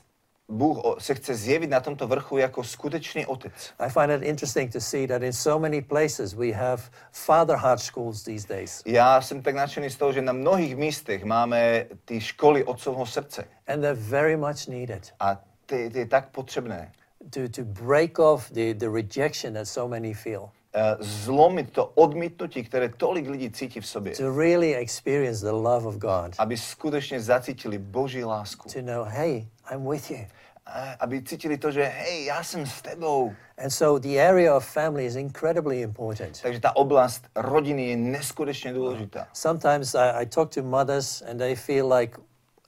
Bůh se chce zjevit na tomto vrchu jako skutečný otec. I find it interesting to see that in so many places we have father heart schools these days. Já jsem tak nadšený z toho, že na mnohých místech máme ty školy otcovho srdce. And they're very much needed A ty, ty je tak potřebné. to, to break off the, the rejection that so many feel, Zlomit to odmítnutí, které tolik lidí cítí v sobě. to really experience the love of God, Aby skutečně zacítili Boží lásku. to know, hey, I'm with you. Eh, Aby cítili to, že hej, já jsem s tebou. And so the area of family is incredibly important. Takže ta oblast rodiny je neskutečně důležitá. Sometimes I, I talk to mothers and they feel like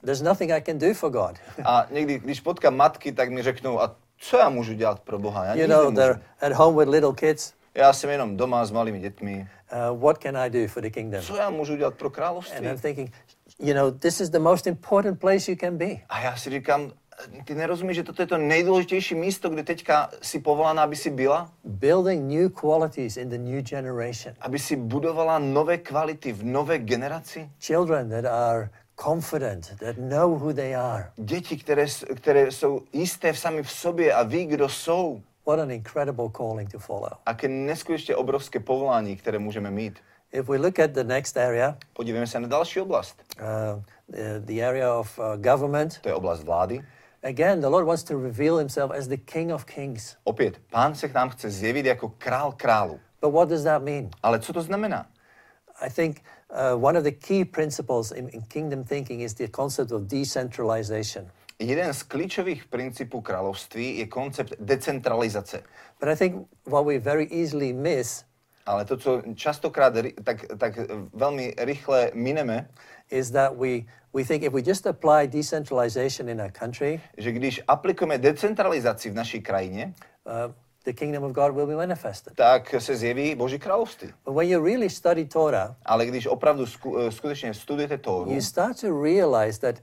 there's nothing I can do for God. A někdy, když potkám matky, tak mi řeknou, a co já můžu dělat pro Boha? Já you know, they're at home with little kids. Já jsem jenom doma s malými dětmi. Uh, what can I do for the kingdom? Co já můžu dělat pro And království? I'm thinking, you know, this is the most important place you can be. A já si říkám, ty nerozumíš, že toto je to nejdůležitější místo, kde teďka si povolána, aby si byla? Building new qualities in the new generation. Aby si budovala nové kvality v nové generaci? Children that are confident, that know who they are. Děti, které, které jsou jisté v sami v sobě a ví, kdo jsou. What an incredible calling to follow. Aké neskutečně obrovské povolání, které můžeme mít. If we look at the next area, Podívejme se na další oblast. uh, the, the area of uh, government, To je oblast vlády. again, the Lord wants to reveal himself as the King of Kings. Opět, pán se k nám chce zjevit jako král králu. But what does that mean? Ale co to znamená? I think uh, one of the key principles in, in kingdom thinking is the concept of decentralization. Jeden z klíčových principů království je koncept decentralizace. But I think what we very easily miss Ale to, co častokrát tak, tak velmi rychle mineme, is that we, we think if we just apply decentralization in our country, že když aplikujeme decentralizaci v naší krajině, uh, the kingdom of God will be manifested. tak se zjeví Boží království. But when you really study Torah, Ale když opravdu sku, eh, skutečně studujete Tóru, you start to realize that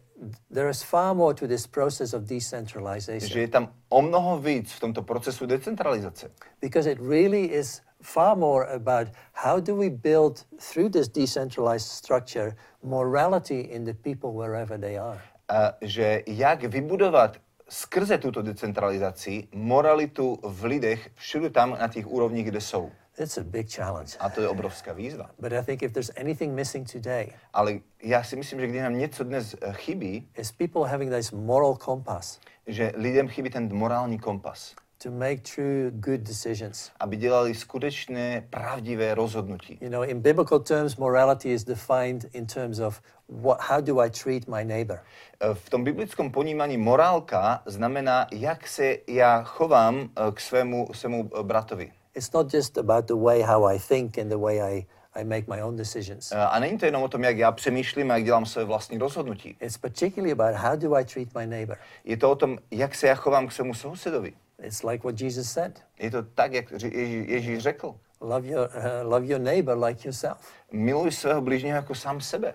there is far more to this process of decentralization že je tam o mnoho víc v tomto procesu decentralizace. because it really is far more about how do we build through this decentralized structure morality in the people wherever they are. A že jak vybudovat skrze tuto decentralizaci moralitu v lidech všude tam na těch úrovních, kde jsou. It's a big challenge. A to je obrovská výzva. But I think if there's anything missing today, Ale já si myslím, že když nám něco dnes eh, chybí, is people having this moral compass že lidem chybí ten morální kompas, to make true good decisions. aby dělali skutečné pravdivé rozhodnutí. You know, in biblical terms, morality is defined in terms of what, how do I treat my neighbor? Eh, V tom biblickém ponímaní morálka znamená, jak se já chovám eh, k svému, svému bratovi. It's not just about the way how I think and the way I, I make my own decisions. Eh, A není to jenom o tom, jak já přemýšlím a jak dělám své vlastní rozhodnutí. It's particularly about how do I treat my neighbor. Je to o tom, jak se já chovám k svému sousedovi. It's like what Jesus said Je to tak, jak Ježí- Ježíš řekl. love your, uh, love your neighbor like yourself. Miluj svého blížního jako sám sebe.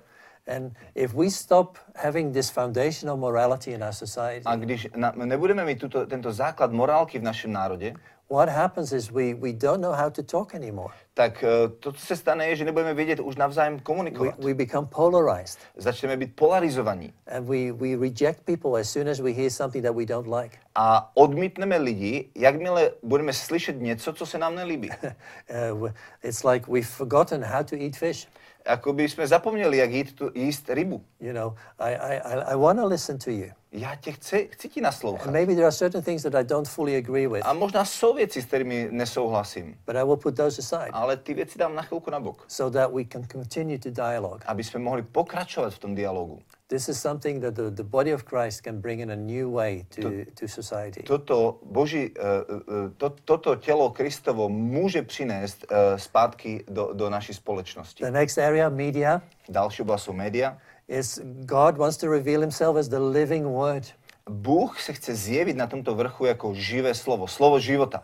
And if we stop having this foundational morality in our society, A když na, nebudeme mít tuto, tento základ morálky v našem národě, what happens is we, we don't know how to talk anymore. tak eh, to, co se stane, je, že nebudeme vědět už navzájem We, komunikovat. we become polarized Začneme být polarizovaní and we, we reject people as soon as we hear something that we don't like. a odmítneme lidi, jakmile budeme slyšet něco, co se nám nelíbí. Uh, w- it's like we've forgotten how to eat fish. Jako by jsme zapomněli, jak jít tu, jíst rybu. You know, I, I, I, want to listen to you. Já tě chci, chci ti And naslouchat. maybe there are certain things that I don't fully agree with, A možná jsou věci, s kterými nesouhlasím, but I will put those aside ale ty věci dám na chvilku na bok, so that we can continue to dialogue. aby jsme mohli pokračovat v tom dialogu. This is something that the, the body of Christ can bring in a new way to, to society. Toto, Boží, uh, uh, to, toto tělo Kristovo může přinést uh, zpátky do, do naší společnosti. The next area, media, Další oblast jsou média. is God wants to reveal himself as the living word. Bůh se chce zjevit na tomto vrchu jako živé slovo, slovo života.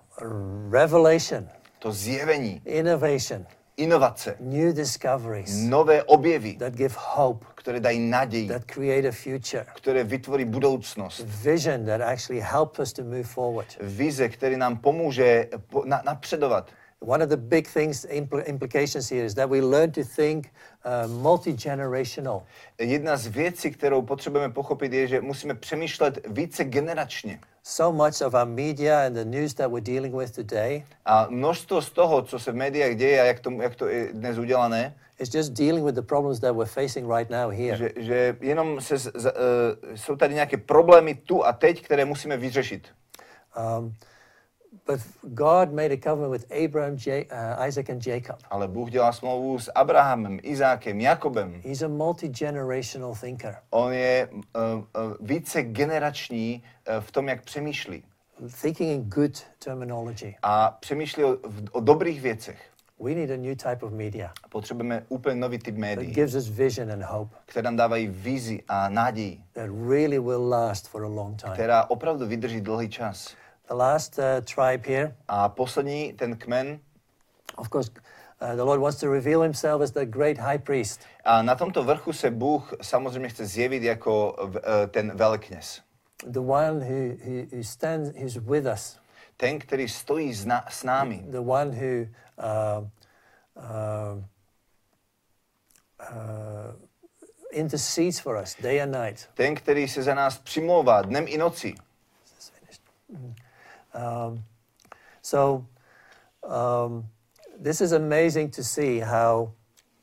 Revelation, To zjevení, innovation, inovace, new discoveries nové objevy, that give hope, které dají naději, that create a future, které vytvoří budoucnost. vision that actually help us to move forward. Vize, který nám pomůže po, na, napředovat. One of the big things, impl- implications here is that we learn to think uh, multi-generational. Jedna z věcí, kterou potřebujeme pochopit, je, že musíme přemýšlet více generačně. So much of our media and the news that we're dealing with today A množstvo z toho, co se v médiách děje a jak to, jak to je dnes udělané, is just dealing with the problems that we're facing right now here. že, že jenom se, z, z, uh, jsou tady nějaké problémy tu a teď, které musíme vyřešit. Um, but God made a covenant with Abraham, J- uh, Isaac, and Jacob. Ale Bůh dělá smlouvu s Abrahamem, Izákem, Jakobem. He's a multi-generational thinker, On je uh, uh, více generační uh, v tom, jak přemýšlí. thinking in good terminology. A přemýšlí o, o dobrých věcech. We need a new type of media Potřebujeme úplně nový typ that médií, gives us vision and hope které nám dávají vizi a naději, that really will last for a long time. která opravdu vydrží dlouhý čas. The last uh, tribe here, A poslední, ten kmen, of course, uh, the Lord wants to reveal himself as the great high priest. a na tomto vrchu se Bůh samozřejmě chce zjevit jako eh, ten velkněz. the one who, who, who stands, who's with us, Ten, který stojí s, na, s námi. the one who uh, uh, uh, intercedes for us day and night. Ten, který se za nás přimlouvá dnem i nocí. Is this finished? Mm. Um, so um, this is amazing to see how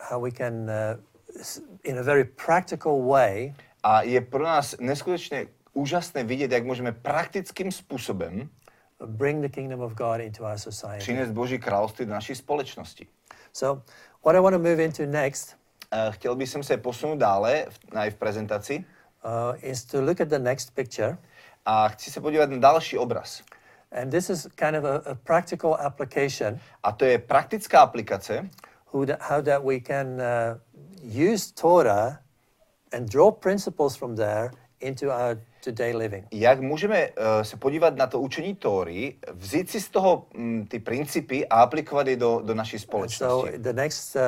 how we can, uh, in a very practical way, A je pro nás neskutečně úžasné vidět, jak můžeme praktickým způsobem bring the kingdom of God into our society. přinést Boží království do naší společnosti. So what I want to move into next Eh, Chtěl bych se posunout dále v, na, v prezentaci uh, is to look at the next picture. a chci se podívat na další obraz. And this is kind of a, a practical application A to je praktická aplikace, who that, how that we can uh, use Torah and draw principles from there into our today living. jak můžeme uh, se podívat na to učení Tóry, vzít si z toho mm, ty principy a aplikovat je do, do naší And so the next, uh,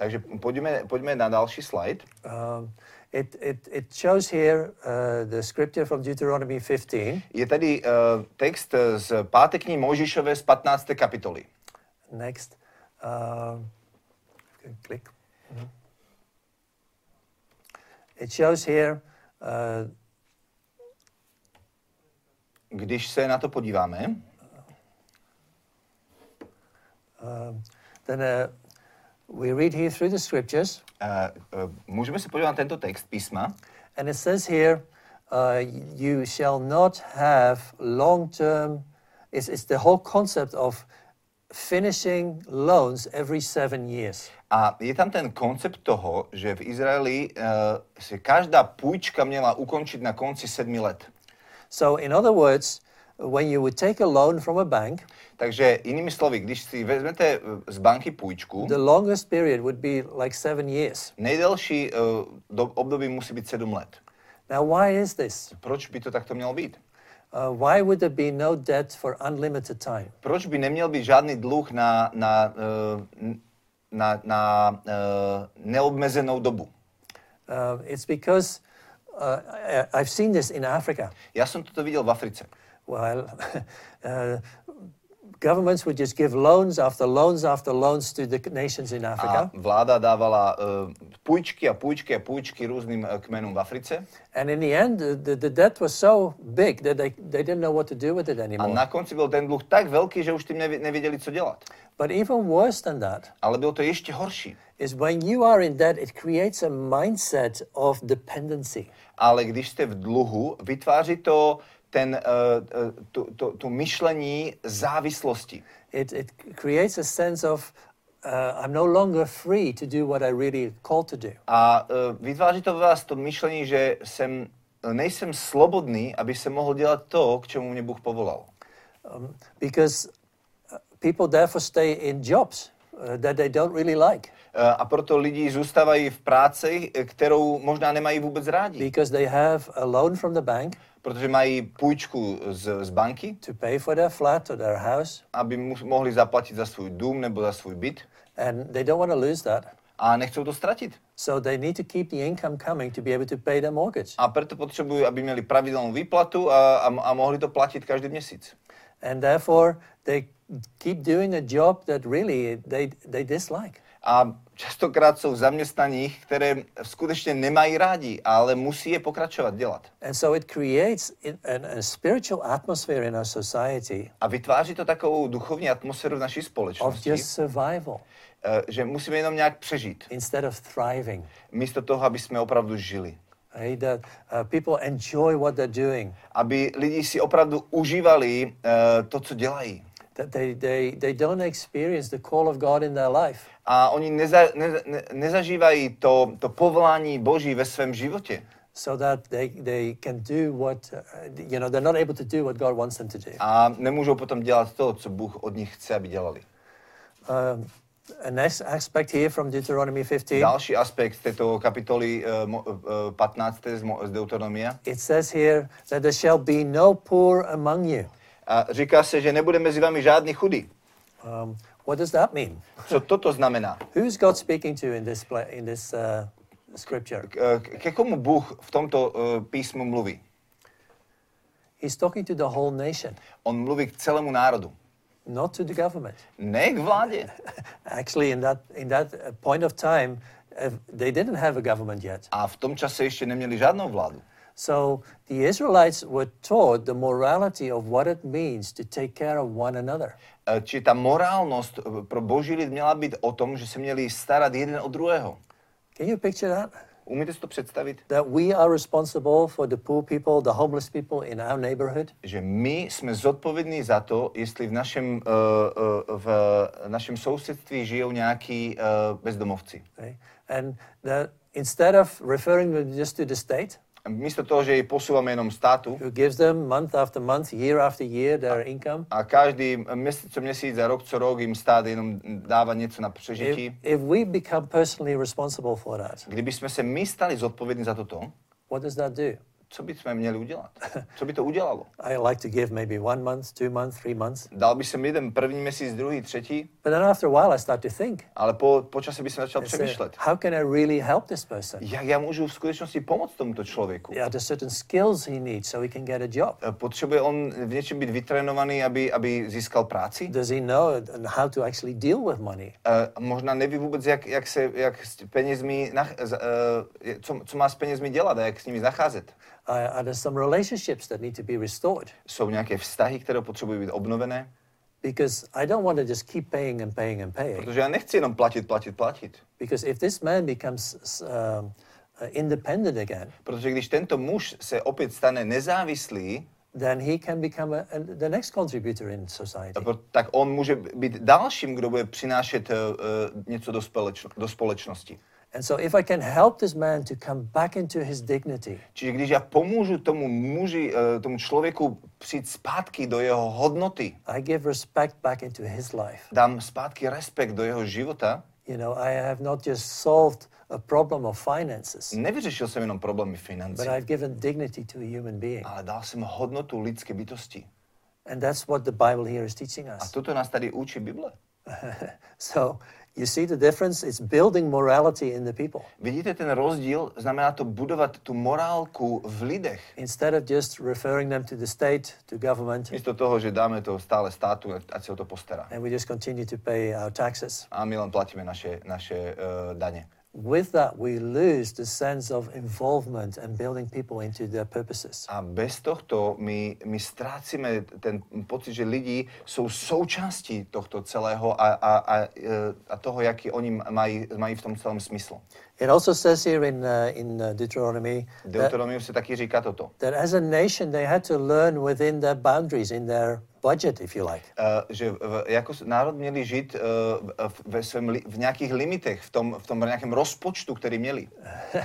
Takže pojďme, pojďme na další slide. um, it, it, it shows here uh, the scripture from Deuteronomy 15. Je tady uh, text z páté knihy Mojžišové z 15. kapitoly. Next. Uh, click. Mhm. It shows here uh, Když se na to podíváme, um, then uh, we read here through the scriptures, uh, uh, můžeme se podívat na tento text písma. and it says here, uh, you shall not have long term, it's, it's the whole concept of finishing loans every seven years. A je tam ten koncept toho, že v Izraeli uh, se každá půjčka měla ukončit na konci sedmi let. So, in other words, when you would take a loan from a bank, Takže jinými slovy, když si vezmete eh, z banky půjčku, the longest period would be like seven years. nejdelší uh, do, období musí být sedm let. Now, why is this? Proč by to takto mělo být? Uh, why would there be no debt for unlimited time? Proč by neměl být žádný dluh na, na, uh, na, na uh, neobmezenou dobu? Uh, it's because uh, I've seen this in Africa. Já jsem toto viděl v Africe. Well, uh, governments would just give loans after loans after loans to the nations in A Africa. vláda dávala uh, půjčky a půjčky a půjčky různým uh, kmenům v Africe. And in the end, the, the, debt was so big that they, they didn't know what to do with it A anymore. na konci byl ten dluh tak velký, že už tím nevěděli, co dělat. But even worse than that Ale bylo to ještě horší. is when you are in debt, it creates a mindset of dependency. Ale když jste v dluhu, vytváří to ten, uh, tu, tu, tu myšlení závislosti. It, it creates a sense of uh, I'm no longer free to do what I really called to do. A uh, vytváří to ve vás to myšlení, že jsem, nejsem slobodný, aby jsem mohl dělat to, k čemu mě Bůh povolal. Um, because people therefore stay in jobs uh, that they don't really like. Uh, a proto lidi zůstávají v práci, kterou možná nemají vůbec rádi. Because they have a loan from the bank Protože mají půjčku z, z banky, to pay for their flat or their house, aby mu, mohli zaplatit za svůj dům nebo za svůj byt. and they don't want to lose that. A nechcou to ztratit. So they need to keep the income coming to be able to pay their mortgage. A proto potřebují, aby měli pravidelnou výplatu a, a, a mohli to platit každý měsíc. And therefore, they keep doing a job that really they, they dislike. A častokrát jsou v zaměstnaních, které skutečně nemají rádi, ale musí je pokračovat dělat. And so it creates an, a spiritual atmosphere in our society A vytváří to takovou duchovní atmosféru v naší of společnosti, just survival eh, že musíme jenom nějak přežít, instead of thriving. místo toho, aby jsme opravdu žili. Right? That uh, people enjoy what they're doing. Aby lidi si opravdu užívali eh, to, co dělají. That they, they, they don't experience the call of God in their life. A oni neza, ne, ne, nezažívají to, to povolání Boží ve svém životě. So that they, they can do what, uh, you know, they're not able to do what God wants them to do. A nemůžou potom dělat to, co Bůh od nich chce, aby dělali. Um, a next aspect here from Deuteronomy 15, Další aspekt této kapitoly eh, mo- eh, 15. z, Mo- z Deuteronomia. it says here that there shall be no poor among you. A říká se, že nebude mezi vámi žádný chudý. Um, what does that mean? Co toto znamená? Who's God speaking to in this, in this uh, scripture? Eh, ke komu Bůh v tomto eh, písmu mluví? He's talking to the whole nation, On mluví k celému národu. not to the government. Ne k vládě. Actually, in that, in that uh, point of time, uh, they didn't have a government yet. A v tom čase ještě neměli žádnou vládu. So the Israelites were taught the morality of what it means to take care of one another. Eh, Či ta morálnost eh, pro boží lid měla být o tom, že se měli starat jeden o druhého. Can you picture that? Umíte si to představit? That we are responsible for the poor people, the homeless people in our neighborhood. Že my jsme zodpovědní za to, jestli v našem, uh, uh, v našem sousedství žijou nějaký uh, bezdomovci. Right? And that instead of referring them just to the state, Místo toho, že ji posúvame jenom státu who gives them month after month, year after year their income, a každý měsíc co měsíc a rok co rok jim stát jenom dává něco na if, přežití, if we become personally responsible for that, kdyby jsme se my stali zodpovědní za toto, what does that do? Co by jsme měli udělat? Co by to udělalo? I like to give maybe one month, two months, three months. Dal by jsem jeden první měsíc, druhý, třetí, But then after a while, I start to think, ale po, po čase by jsem začal přemýšlet. how can I really help this person? Jak já můžu v skutečnosti pomoct tomuto člověku? Are there certain skills he needs so he can get a job? Eh, Potřebuje on v něčem být vytrénovaný, aby, aby získal práci? Does he know how to actually deal with money? Uh, možná neví vůbec, jak, jak se jak s penězmi, nach, uh, co, co má s penězmi dělat a jak s nimi zacházet. Uh, are there some relationships that need to be restored? Jsou nějaké vztahy, které potřebují být obnovené? Because I don't want to just keep paying and paying and paying. Protože já nechci jenom platit, platit, platit. Because if this man becomes um, uh, independent again, Protože když tento muž se opět stane nezávislý, then he can become a, a, the next contributor in society. tak on může být dalším, kdo bude přinášet uh, uh, něco do, společno, do společnosti. And so, if I can help this man to come back into his dignity, Čiže když já pomůžu tomu muži, tomu člověku přijít zpátky do jeho hodnoty, I give respect back into his life. dám zpátky respekt do jeho života, You know, I have not just solved a problem of finances, nevyřešil jsem jenom problémy financí, but I've given dignity to a human being. ale dal jsem hodnotu lidské bytosti. And that's what the Bible here is teaching us. A toto nás tady učí Bible. so, you see the difference? It's building morality in the people Vidíte ten rozdíl? Znamená to budovat tu morálku v lidech. instead of just referring them to the state, to government, Místo toho, že dáme to stále státu, ať se o to postará. and we just continue to pay our taxes. A my len platíme naše, naše uh, daně. With that, we lose the sense of involvement and building people into their purposes. A bez tohto my, my ztrácíme ten pocit, že lidi jsou součástí tohto celého a, a, a, a toho, jaký oni mají, mají v tom celém smysl. It also says here in, uh, in uh, Deuteronomy Deuteronomiu se taky říká toto. that as a nation they had to learn within their boundaries, in their budget, if you like. Uh, že v, jako národ měli žít uh, v, ve svém, li, v nějakých limitech, v tom, v tom nějakém rozpočtu, který měli.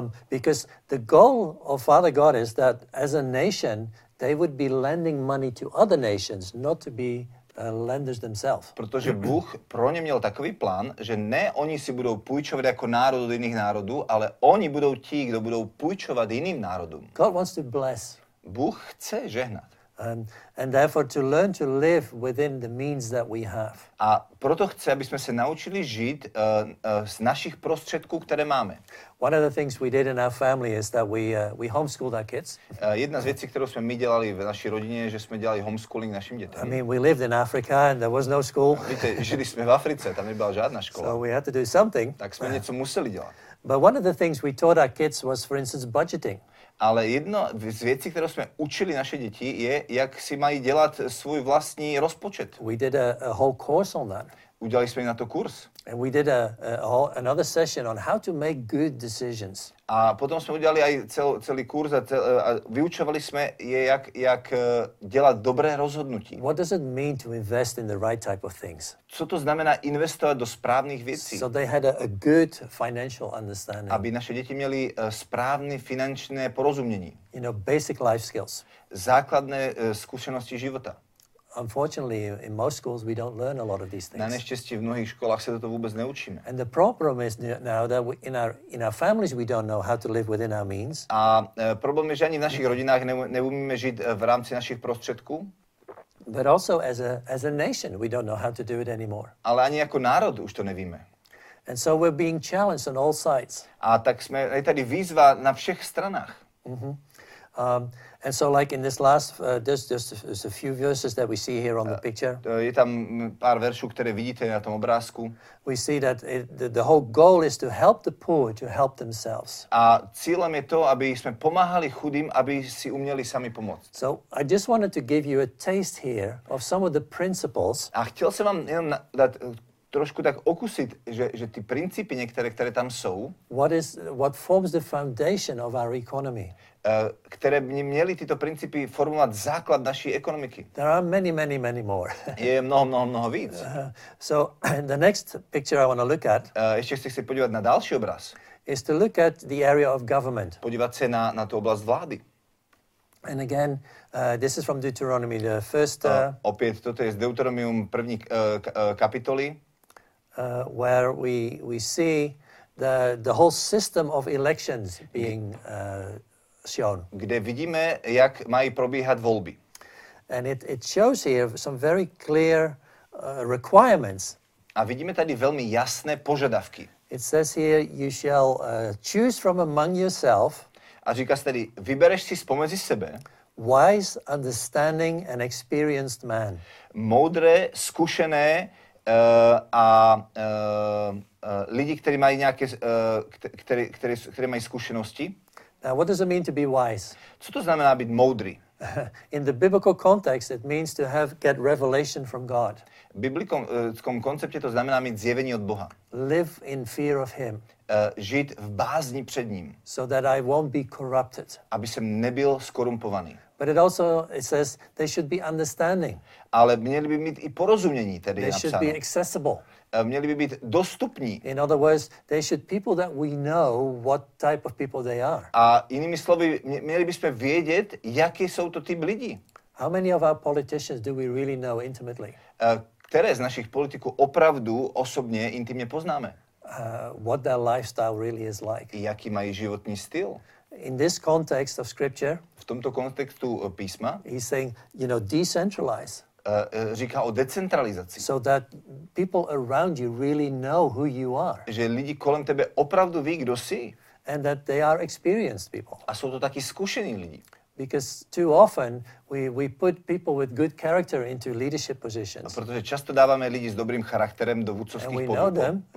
um, because the goal of Father God is that as a nation, they would be lending money to other nations, not to be uh, lenders themselves. Protože Bůh pro ně měl takový plán, že ne oni si budou půjčovat jako národ od jiných národů, ale oni budou ti, kdo budou půjčovat jiným národům. God wants to bless. Bůh chce žehnat. Um, and therefore, to learn to live within the means that we have. A proto chce, aby jsme se naučili žít uh, uh, z našich prostředků, které máme. One of the things we did in our family is that we, uh, we homeschooled our kids. Uh, jedna z věcí, kterou jsme my dělali v naší rodině, je, že jsme dělali homeschooling našim I mean, we lived in Africa and there was no school, Víte, žili jsme v Africe, tam nebyla žádná škola. so we had to do something. Tak jsme něco museli dělat. But one of the things we taught our kids was, for instance, budgeting. Ale jedno z věcí, kterou jsme učili naše děti, je, jak si mají dělat svůj vlastní rozpočet. We did a, a whole course on that. Udělali jsme na to kurz. And we did a, a whole, another session on how to make good decisions. A potom jsme udělali i cel, celý kurz a, cel, a vyučovali jsme je, jak, jak eh, dělat dobré rozhodnutí. What does it mean to invest in the right type of things? Co to znamená investovat do správných věcí? So they had a, a good financial understanding, Aby naše děti měly eh, správné finančné porozumění, you know, basic life skills. základné eh, zkušenosti života. Unfortunately, in most schools, we don't learn a lot of these Na things. neštěstí v mnohých školách se toto vůbec neučíme. And the problem is now that we, in, our, in our families, we don't know how to live within our means. A e, problém je, že ani v našich rodinách ne, neumíme žít e, v rámci našich prostředků, But also as a, as a nation, we don't know how to do it anymore. ale ani jako národ už to nevíme. And so we're being challenged on all sides. A tak jsme, je tady výzva na všech stranách. Um, and so, like in this last, uh, there's just there's a few verses that we see here on the uh, picture. E, Je tam pár veršů, které vidíte na tom obrázku. We see that it, the, the whole goal is to help the poor to help themselves. A cílem je to, aby jsme pomáhali chudým, aby si uměli sami pomoct. So, I just wanted to give you a taste here of some of the principles A chtěl jsem vám jenom dát e, trošku tak okusit, že, že ty principy některé, které tam jsou, what is what forms the foundation of our economy. E, které by měly tyto principy formovat základ naší ekonomiky. There are many, many, many more. Je mnoho, mnoho, mnoho víc. Uh, so, the next picture I want to look at E, Ještě se chci podívat na další obraz. is to look at the area of government. Podívat se na, na tu oblast vlády. And again, uh, this is from Deuteronomy, the first, uh, Uh, opět toto je z Deuteronomium první uh, uh, kapitoly, uh, where we, we see the, the whole system of elections being uh, shown. kde vidíme, jak mají probíhat volby. And it, it shows here some very clear uh, requirements. A vidíme tady velmi jasné požadavky. It says here, you shall uh, choose from among yourself A říká se tady, vybereš si spomezi sebe wise, understanding, and experienced man. moudré, zkušené uh, a uh, uh, lidi, kteří mají nějaké, uh, které, které, které mají zkušenosti. Now, what does it mean to be wise? Co to znamená být moudrý? In the biblical context, it means to have get revelation from God, V biblickém konceptě to znamená mít zjevení od Boha. live in fear of Him, Uh, žít v bázni před ním, so that I won't be corrupted. aby jsem nebyl skorumpovaný. But it also it says they should be understanding. Ale měli by mít i porozumění, tedy They should be accessible. Eh, Měli by být dostupní. In other words, they should people that we know what type of people they are. A jinými slovy, mě- měli bychom vědět, jaký jsou to typ lidí. How many of our politicians do we really know intimately? Eh, Které z našich politiků opravdu osobně, intimně poznáme. Uh, what their lifestyle really is like. Jaký mají životní styl. In this context of scripture, V tomto kontextu písma he's saying, you know, decentralize říká o decentralizaci. so that people around you really know who you are Že lidi kolem tebe opravdu ví, kdo jsi. and that they are experienced people. A jsou to taky zkušení lidi. Because too often we, we put people with good character into leadership No, positions. protože často dáváme lidi s dobrým charakterem do vůdcovských, po,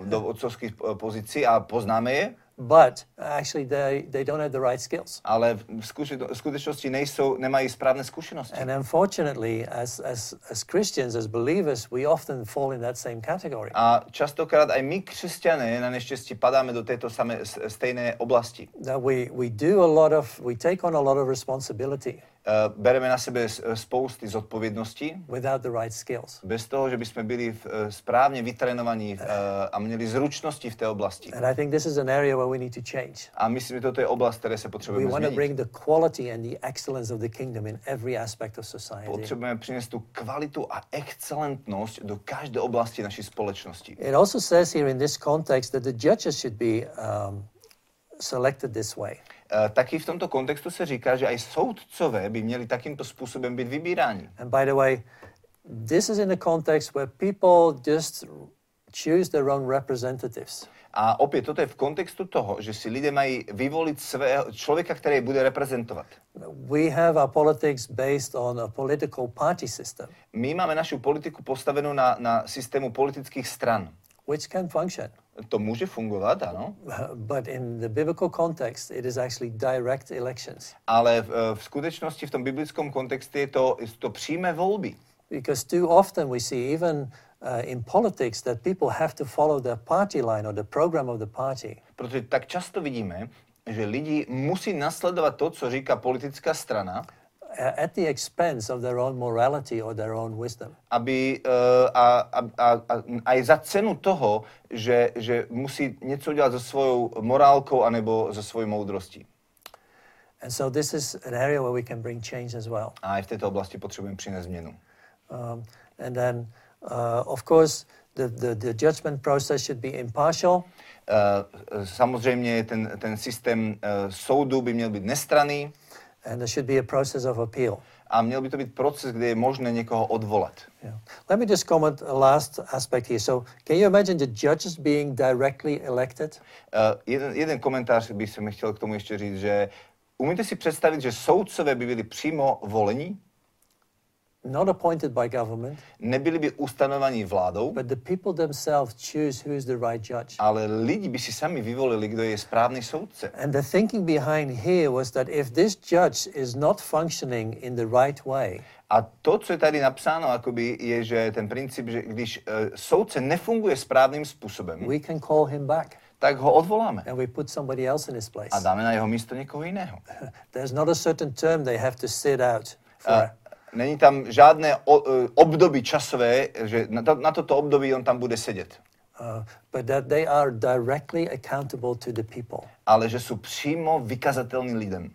do vůdcovských eh, pozicí a poznáme je, But uh, actually, they, they don't have the right skills. ale v skutečnosti nejsou, nemají správné zkušenosti. And unfortunately, as, as, as Christians, as believers, we often fall in that same category. A častokrát i my, křesťané, na neštěstí padáme do této samé, stejné oblasti. That we, we do a lot of, we take on a lot of responsibility. Uh, bereme na sebe eh, spousty zodpovědností, without the right skills. bez toho, že bychom byli v, eh, správně vytrénovaní uh, a měli zručnosti v té oblasti. And I think this is an area where we need to change. A myslím, že toto je oblast, které se We potřebujeme want to změnit. bring the quality and the excellence of the kingdom in every aspect of society. Potřebujeme přinést tu kvalitu a excelentnost do každé oblasti naší společnosti. It also says here in this context that the judges should be um, selected this way. Eh, Taky v tomto kontextu se říká, že i soudcové by měli takýmto způsobem být vybíráni. And by the way, this is in a context where people just choose their own representatives. A opět, toto je v kontextu toho, že si lidé mají vyvolit svého člověka, který je bude reprezentovat. We have our politics based on a political party system, My máme našu politiku postavenou na, na systému politických stran. Which can function. To může fungovat, ano, But in the biblical context, it is actually direct elections. ale v, eh, v skutečnosti v tom biblickém kontextu je to, je to přímé volby. Because too often we see, even uh, in politics, that people have to follow the party line or the program of the party. Protože tak často vidíme, že lidi musí nasledovat to, co říká politická strana, at the expense of their own morality or their own wisdom. aby uh, a, a, a, a, a i za cenu toho, že, že musí něco dělat se svou morálkou anebo se svou moudrostí. And so this is an area where we can bring change as well. A i v této oblasti potřebujeme přinést změnu. Um, and then, uh, of course, the, the, the judgment process should be impartial. Uh, samozřejmě ten, ten systém uh, soudu by měl být nestraný And there should be a process of appeal. a měl by to být proces, kde je možné někoho odvolat. Yeah. Let me just comment a last aspect here. So, can you imagine the judges being directly elected? Uh, jeden, jeden komentář bych se mi chtěl k tomu ještě říct, že umíte si představit, že soudcové by byli přímo volení, Not appointed by government, nebyli by ustanovaní vládou, but the people themselves choose who is the right judge. ale lidi by si sami vyvolili, kdo je správný soudce. And the thinking behind here was that if this judge is not functioning in the right way, A to, co je tady napsáno, akoby, je, že ten princip, že když uh, soudce nefunguje správným způsobem, we can call him back tak ho odvoláme and we put somebody else in his place. a dáme na jeho místo někoho jiného. There's not a certain term they have to sit out for. A není tam žádné uh, období časové, že na, na toto období on tam bude sedět. Uh, but that they are directly accountable to the people. Ale že jsou přímo vykazatelní lidem.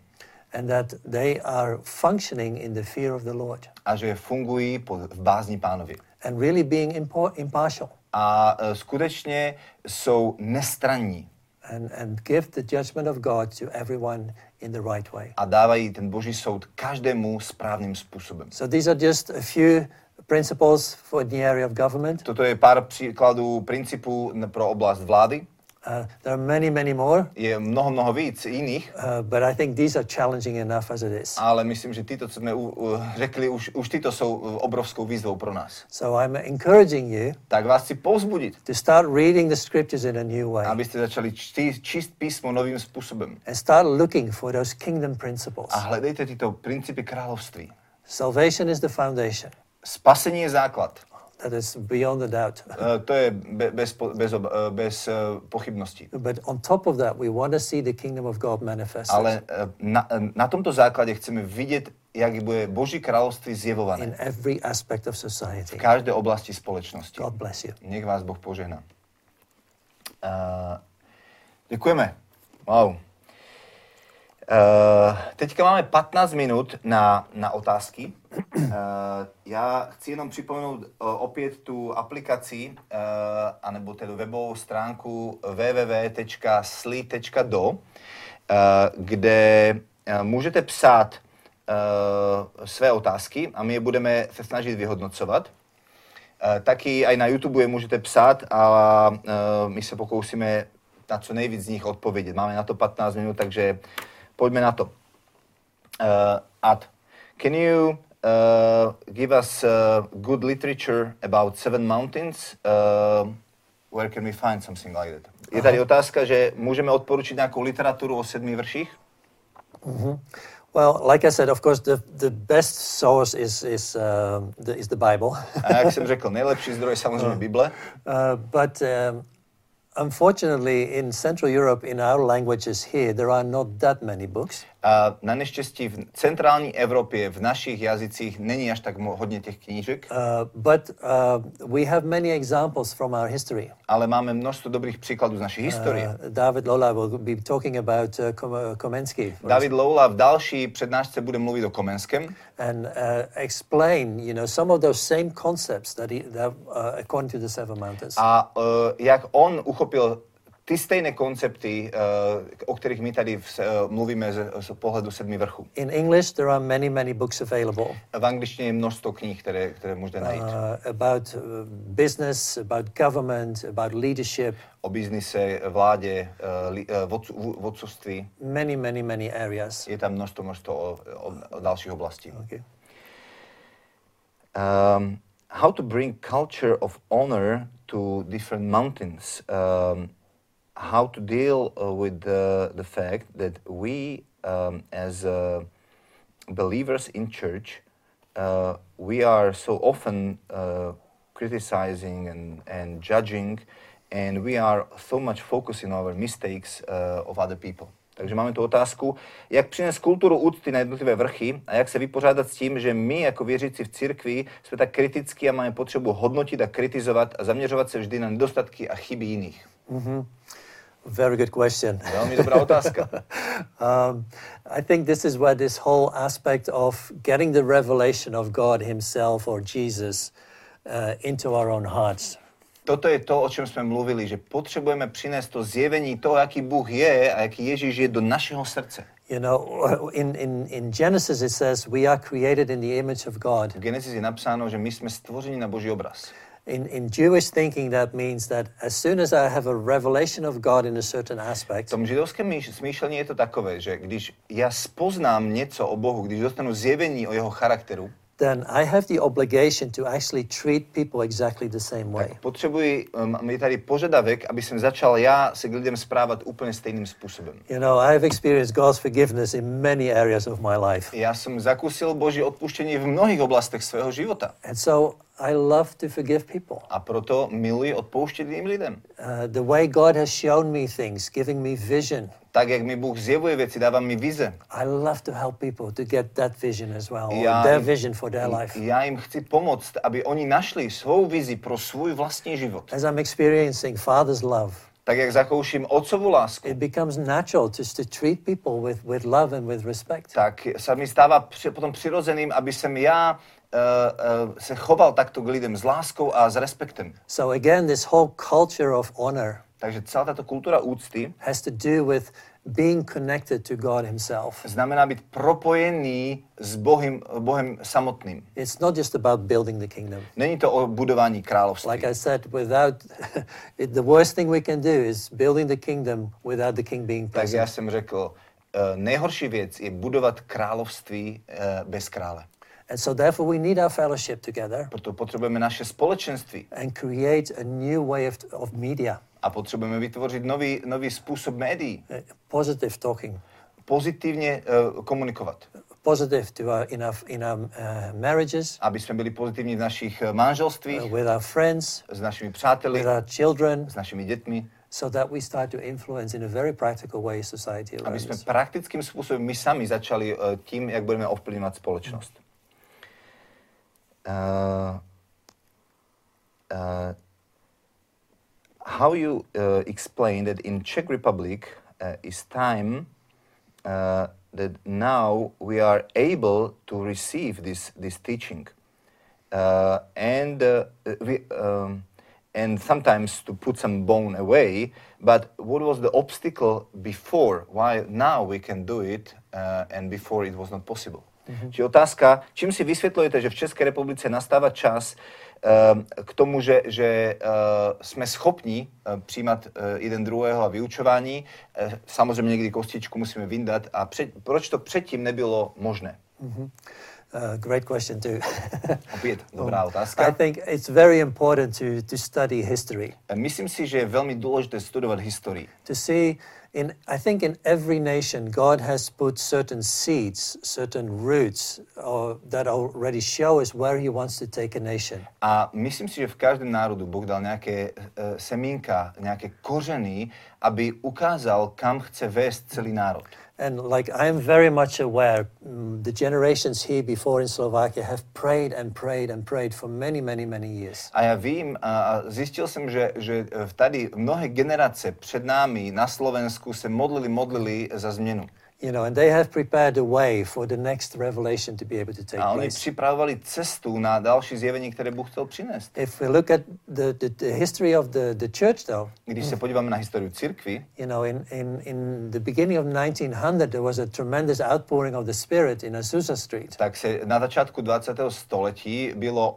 And that they are functioning in the fear of the Lord. A že fungují pod, v bázni pánovi. and really being impo- impartial. A uh, skutečně jsou nestranní and, and give the judgment of God to everyone in the right way. a dávají ten boží soud každému správným způsobem. So these are just a few principles for the area of government. Toto je pár příkladů principů pro oblast vlády. Uh, there are many, many more, Je mnoho, mnoho víc jiných, uh, but I think these are challenging enough as it is. ale myslím, že tyto, co jsme u, u, řekli, už, už tyto jsou uh, obrovskou výzvou pro nás. So I'm encouraging you Tak vás chci povzbudit, to start reading the scriptures in a new way abyste začali čtí, číst písmo novým způsobem. and start looking for those kingdom principles. A hledejte tyto principy království. Salvation is the foundation. Spasení je základ. That is beyond a doubt. Uh, to je be, bez, bez, ob- uh, bez uh, pochybností. But on top of that, we want to see the kingdom of God manifested Ale uh, na, na tomto základě chceme vidět, jak bude Boží království in zjevované every aspect of v society. každé oblasti společnosti. God bless you. Nech vás Boh požehná. Uh, děkujeme. Wow. Uh, teďka máme 15 minut na, na otázky. Uh, já chci jenom připomenout uh, opět tu aplikaci, uh, anebo tedy webovou stránku www.sli.do, uh, kde uh, můžete psát uh, své otázky a my je budeme se snažit vyhodnocovat. Eh, Taky aj na YouTube je můžete psát a eh, my se pokusíme na co nejvíc z nich odpovědět. Máme na to 15 minut, takže pojďme na to. Uh, Ad, can you uh, give us uh, good literature about Seven Mountains? Uh, where can we find something like that? Je tady otázka, že můžeme odporučit nějakou literaturu o sedmi vrších? Well, like I said, of course, the, the best source is, is, um, the, is the Bible. A jak jsem řekl, nejlepší zdroj je samozřejmě Bible, Uh, but um, unfortunately, in Central Europe, in our languages here, there are not that many books. A na neštěstí v centrální Evropě v našich jazycích není až tak hodně těch knížek, Uh, but uh, we have many examples from our history. ale máme množstvo dobrých příkladů z naší historie. Uh, David Lola will be talking about uh, Kom- Komensky David Loula v další přednášce bude mluvit o Komenském and uh, explain, you know, some of those same concepts that, he, that uh, according to the Seven Mountains. a uh, jak on uchopil ty stejné koncepty, uh, o kterých my tady v, uh, mluvíme z, z pohledu sedmi vrchů. In English, there are many, many books available V angličtině je množstvo knih, které, které můžete najít. uh, about business, about government, about leadership, O biznise, vládě, uh, li, vodcu, vodcovství. many, many, many areas. Je tam množstvo, množstvo o, o, o dalších oblastí. Okay. um, how to bring culture of honor to different mountains um, how to deal uh, with the, the fact that we um, as uh, believers in church uh, we are so often uh, criticizing and, and judging and we are so much focusing on our mistakes uh, of other people takže máme tu otázku, jak přinést kulturu úcty na jednotlivé vrchy a jak se vypořádat s tím, že my jako věřící v církvi jsme tak kritický a máme potřebu hodnotit a kritizovat a zaměřovat se vždy na nedostatky a chyby jiných. Very good question. Velmi dobrá otázka. um, I think this is where this whole aspect of getting the revelation of God Himself or Jesus uh, into our own hearts. Toto je to, o čem jsme mluvili, že potřebujeme přinést to zjevení toho, jaký Bůh je a jaký Ježíš je do našeho srdce. You know, in, in, in Genesis it says we are created in the image of God. V Genesis je napsáno, že my jsme stvořeni na Boží obraz. In, in Jewish thinking, that means that as soon as I have a revelation of God in a certain V aspect, tom židovském myš- smýšlení je to takové, že když já spoznám něco o Bohu, když dostanu zjevení o jeho charakteru, then I have the obligation to actually treat people exactly the same way. tak potřebuji, um, je tady požadavek, aby jsem začal já se k lidem správat úplně stejným způsobem. You know, I have experienced God's forgiveness in many areas of my life. Já jsem zakusil Boží odpuštění v mnohých oblastech svého života. And so I love to forgive people. A proto miluji odpouštět jiným lidem. Uh, the way God has shown me things, giving me vision, Tak, jak mi Bůh zjevuje věci, dává mi vize. I love to help people to get that vision as well, Já their jim- vision for their life. Já jim chci pomoct, aby oni našli svou vizi pro svůj vlastní život. As I'm experiencing Father's love, Tak, jak zakouším otcovu lásku, it becomes natural just to treat people with, with love and with respect. tak se mi stává při, potom přirozeným, aby jsem já uh, uh, se choval takto k lidem s láskou a s respektem. So again, this whole culture of honor Takže celá tato kultura úcty has to do with being connected to God Himself. znamená být propojený s Bohem, Bohem samotným. It's not just about building the kingdom. Není to o budování království. Like I said, without it, the worst thing we can do is building the kingdom without the king being tak já present. jsem řekl, uh, nejhorší věc je budovat království uh, bez krále. And so therefore we need our fellowship together Proto potřebujeme naše společenství and create a new way of, of media, a potřebujeme vytvořit nový, nový způsob médií. uh, positive talking, Pozitivně uh, komunikovat. positive to our, in our, in our uh, marriages, Aby jsme byli pozitivní v našich eh, manželstvích, uh, with our friends, s našimi přáteli, with our children, s našimi dětmi. so that we start to influence in a very practical way society Aby around jsme us. praktickým způsobem my sami začali uh, tím, jak budeme ovplyvňovat společnost. Uh, uh, how you uh, explain that in Czech Republic is time that now we are able to receive this this teaching, uh, and uh, we. Um, and sometimes to put some bone away. But what was the obstacle before? Why now we can do it uh, and before it was not possible? Mm-hmm. Či otázka, čím si vysvětlujete, že v České republice nastává čas um, k tomu, že, že uh, jsme schopni uh, přijímat jeden druhého a vyučování. Samozřejmě někdy kostičku musíme vyndat. A před, proč to předtím nebylo možné? Uh, great question too. Opět dobrá I otázka. think it's very important to, to study history, Myslím si, že je velmi důležité studovat historii. to see in I think in every nation God has put certain seeds, certain roots or that already show us where he wants to take a nation. A myslím si, že v každém národu Boh dal nejaké uh, semínka, nejaké kořeny, aby ukázal, kam chce vést celý národ. And like I'm very much aware, mm, the generations here before in Slovakia have prayed and prayed and prayed for many, many, many years. A ja vím a zistil som, že, že tady mnohé generace před námi na Slovensku se modlili, modlili za změnu. You know, and they have prepared a way for the next revelation to be able to take A oni place. připravovali cestu na další zjevení, které Bůh chtěl přinést. If we look at the, the, the history of the, the church, though, Když se podíváme na historii církvy, you know, in, in, in the beginning of 1900, there was a tremendous outpouring of the Spirit in Azusa Street. tak se na začátku 20. století bylo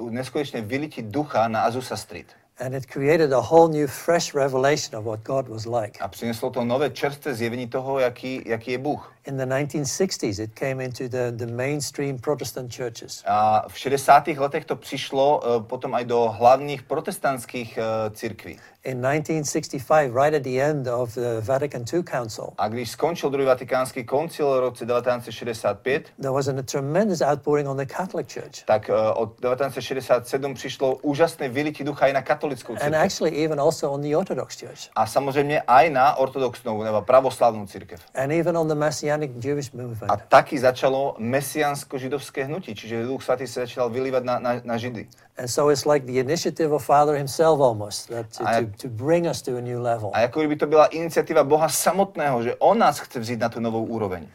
uh, neskutečné vylití ducha na Azusa Street. And it created a whole new, fresh revelation of what God was like. A přineslo to nové čerstvé zjevení toho, jaký, jaký je Bůh. In the 1960s, it came into the, the mainstream Protestant churches. A v 60. letech to přišlo uh, potom aj do hlavních protestantských uh, církví. In 1965, right at the end of the Vatican II Council, A když skončil druhý vatikánský koncil v roce 1965, there was a tremendous outpouring on the Catholic Church. tak uh, od 1967 přišlo úžasné vylití ducha i na katolickou církev. And actually, even also on the Orthodox Church. A samozřejmě aj na ortodoxnou nebo pravoslavnou církev. And even on the Messianic Jewish movement. A taky začalo mesiansko-židovské hnutí, čiže Duch Svatý se začal vylívať na, na, na Židy. And so it's like the initiative of Father himself almost, that to, to, to bring us to a new level. A jako kdyby to byla iniciatíva Boha samotného, že On nás chce vzít na tu novou úroveň.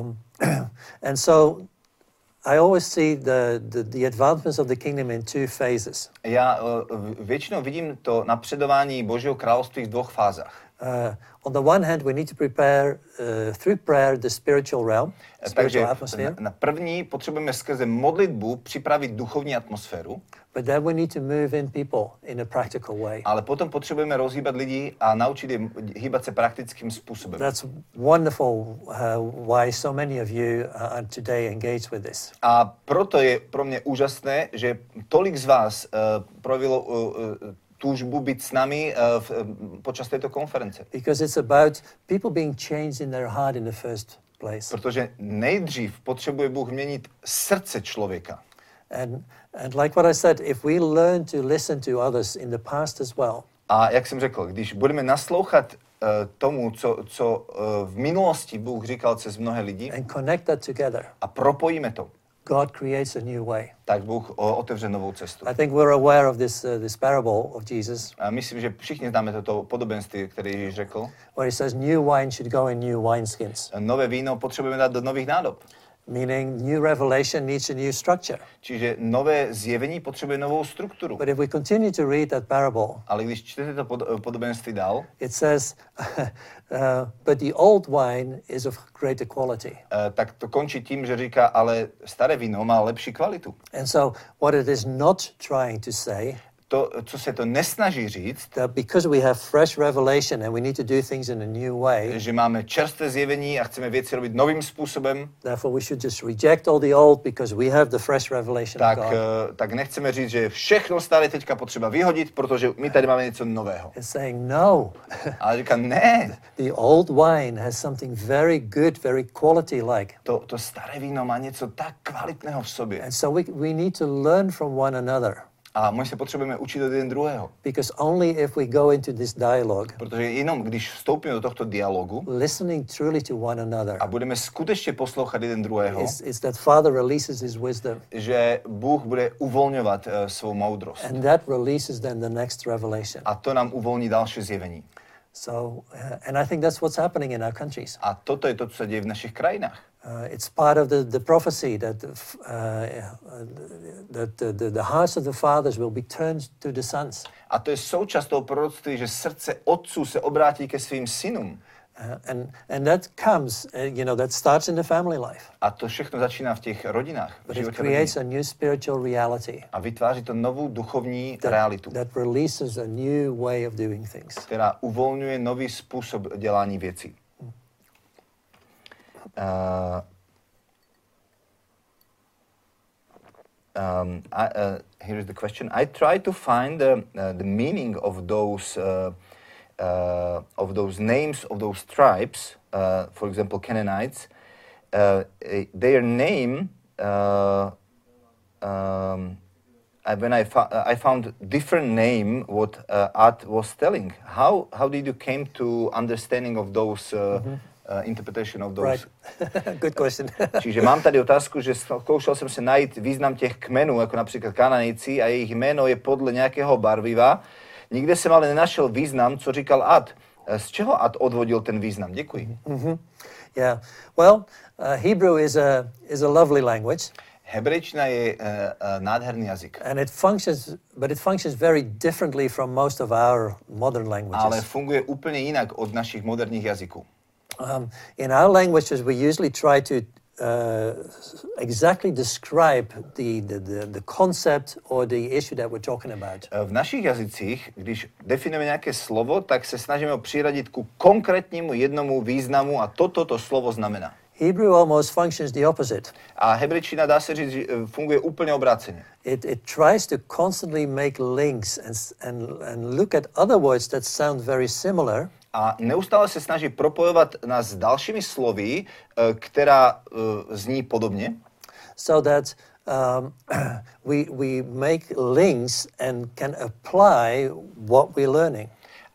Um, and so I always see the, the, the advancements of the kingdom in two phases. Já uh, většinou vidím to napředování Božího království v dvou fázách. Uh, on the one hand, we need to prepare uh, through prayer the spiritual realm, Takže spiritual atmosphere. na první potřebujeme skrze modlitbu připravit duchovní atmosféru, But then we need to move in people in a practical way. ale potom potřebujeme rozhýbat lidi a naučit je hýbat se praktickým způsobem. That's wonderful uh, why so many of you are today engaged with this. A proto je pro mě úžasné, že tolik z vás uh, projevilo uh, uh, túžbu být s námi uh, v, uh, počas této konference. Because it's about people being changed in their heart in the first place. Protože nejdřív potřebuje Bůh měnit srdce člověka. And, and like what I said, if we learn to listen to others in the past as well, A jak jsem řekl, když budeme naslouchat uh, tomu, co, co uh, v minulosti Bůh říkal přes mnohé lidi and connect that together, a propojíme to, God creates a new way. tak Bůh otevře novou cestu. I think we're aware of this, uh, this parable of Jesus, A myslím, že všichni známe toto podobenství, které Ježíš řekl. where he says new wine should go in new wineskins, Nové víno potřebujeme dát do nových nádob. Meaning new revelation needs a new structure. Čiže nové zjevení potřebuje novou strukturu. But if we continue to read that parable, Ale když čtete to pod, podobenství dál, it says, uh, but the old wine is of greater quality. eh, tak to končí tím, že říká, ale staré víno má lepší kvalitu. And so, what it is not trying to say To, co se to nesnaží říct, that because we have fresh revelation and we need to do things in a new way, že máme čerstvé zjevení a chceme věci robit novým způsobem, therefore we should just reject all the old because we have the fresh revelation tak, of God. eh, tak nechceme říct, že všechno staré teďka potřeba vyhodit, protože my tady máme něco nového. It's saying no. Ale říká, ne, the old wine has something very good, very quality like. to, to staré víno má něco tak kvalitného v sobě. And so we, we need to learn from one another A my se potřebujeme učit od jeden druhého. because only if we go into this dialogue, Protože jenom když vstoupíme do tohto dialogu listening truly to one another, a budeme skutečně poslouchat jeden druhého, is, is that Father releases his wisdom. že Bůh bude uvolňovat uh, svou moudrost. And that releases then the next revelation. A to nám uvolní další zjevení. So, uh, and I think that's what's happening in our countries. A toto je to, co se děje v našich krajinách. Uh, it's part of the, the prophecy that, uh, that the, the, the hearts of the fathers will be turned to the sons. A to je součást toho proroctví, že srdce otců se obrátí ke svým synům. Uh, and, and that comes, uh, you know, that starts in the family life. A to všechno začíná v těch rodinách, v But it creates rodiny. a new spiritual reality A vytváří to novou duchovní that, realitu, that releases a new way of doing things. která uvolňuje nový způsob dělání věcí. Uh, um, I, uh, here is the question. I try to find the, uh, the meaning of those uh, uh, of those names of those tribes, uh, for example, Canaanites, eh, their name, um, I, when I, I found different name what uh, Art was telling. How how did you came to understanding of those uh, uh, interpretation of those? Right. Good question. Čiže mám tady otázku, že zkoušel jsem se najít význam těch kmenů, jako například Kananejci a jejich jméno je podle nějakého barviva. Nikde jsem ale nenašel význam, co říkal Ad. Eh, Z čeho Ad odvodil ten význam? Děkuji. yeah. Well, uh, Hebrew is a is a lovely language, Hebrejčina je uh, uh, nádherný jazyk, and it functions, but it functions very differently from most of our modern languages. ale funguje úplně jinak od našich moderních jazyků. Um, in our languages, we usually try to uh, exactly describe the, the, the, the concept or the issue that we're talking about. V našich jazycích, když definujeme nějaké slovo, tak se snažíme ho přiradit ku konkrétnímu jednomu významu a toto to slovo znamená. Hebrew almost functions the opposite. A hebrejčina dá se říct, funguje úplně obráceně. It, it tries to constantly make links and, and, and look at other words that sound very similar A neustále se snaží propojovat nás s dalšími slovy, eh, která eh, zní podobně, so that um, we, we make links and can apply what we're learning.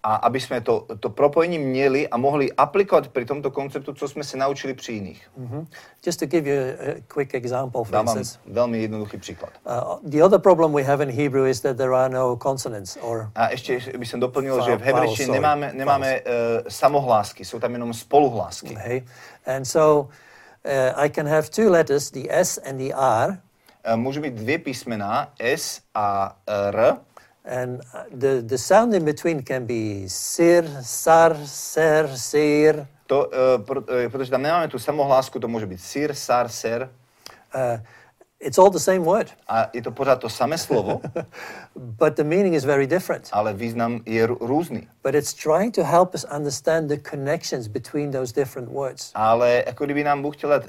A aby jsme to, to propojení měli a mohli aplikovat při tomto konceptu, co jsme se naučili při jiných. Mhm. Just to give you a, quick example, for Dám vám instance. velmi jednoduchý příklad. Uh, the other problem we have in Hebrew is that there are no consonants or A ještě bych jsem doplnil, že v hebrejštině nemáme, nemáme uh, samohlásky, jsou tam jenom spoluhlásky. okay, and so uh, I can have two letters, the S and the R, Uh, můžu mít dvě písmena, S a R, and uh, the the sound in between can be sir, sar, ser, sir. to, uh, pro, uh, protože tam nemáme tu samohlásku, to může být sir, sar, ser, Uh, it's all the same word, a je to pořád to samé slovo, but the meaning is very different. ale význam je rů- různý. But it's trying to help us understand the connections between those different words. Ale jako kdyby nám Bůh chtěl dát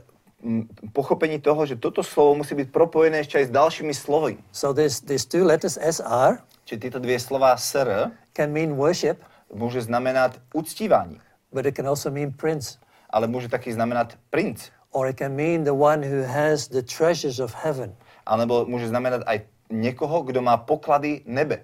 pochopení toho, že toto slovo musí být propojené ještě i s dalšími slovy. So there's these two letters SR Či tyto dvě slova sr can mean worship, může znamenat uctívání, but it can also mean prince. ale může taky znamenat princ, Or it can mean the one who has the treasures of heaven. anebo může znamenat i někoho, kdo má poklady nebe.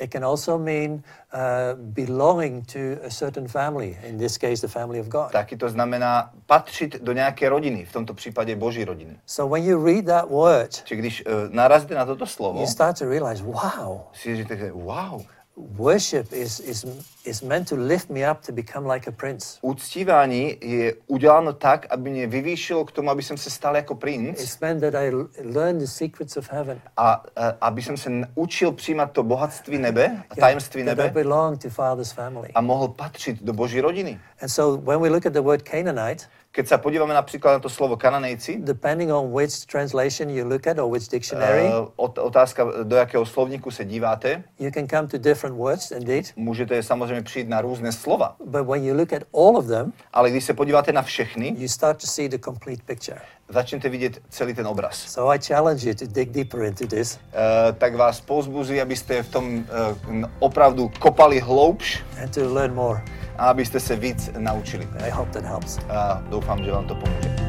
It can also mean uh, belonging to a certain family, in this case, the family of God. Taky to znamená patřit do nějaké rodiny, v tomto případě boží rodiny. So when you read that word, Či když uh, narazíte na toto slovo, you start to realize, wow, si říkáte, wow, worship is, is, is meant to lift me up to become like a prince. uctívání je uděláno tak, aby mě vyvýšilo k tomu, aby jsem se stal jako princ It's meant that I learn the secrets of heaven. a, a aby jsem se učil přijímat to bohatství nebe, tajemství that I nebe belong to Father's family. a mohl patřit do boží rodiny. And so when we look at the word Canaanite, Keď sa podívame napríklad na to slovo kananejci, depending on which translation you look at or which dictionary, uh, ot- otázka, do jakého slovníku se díváte, you can come to different words indeed. můžete samozřejmě přijít na různé slova. But when you look at all of them, Ale když se podíváte na všechny, you start to see the complete picture. začnete vidět celý ten obraz. So I challenge you to dig deeper into this Uh, tak vás povzbuzuji, abyste v tom uh, opravdu kopali hloubš and to learn more. A abyste se víc naučili. I hope that helps. A doufám, že vám to pomůže.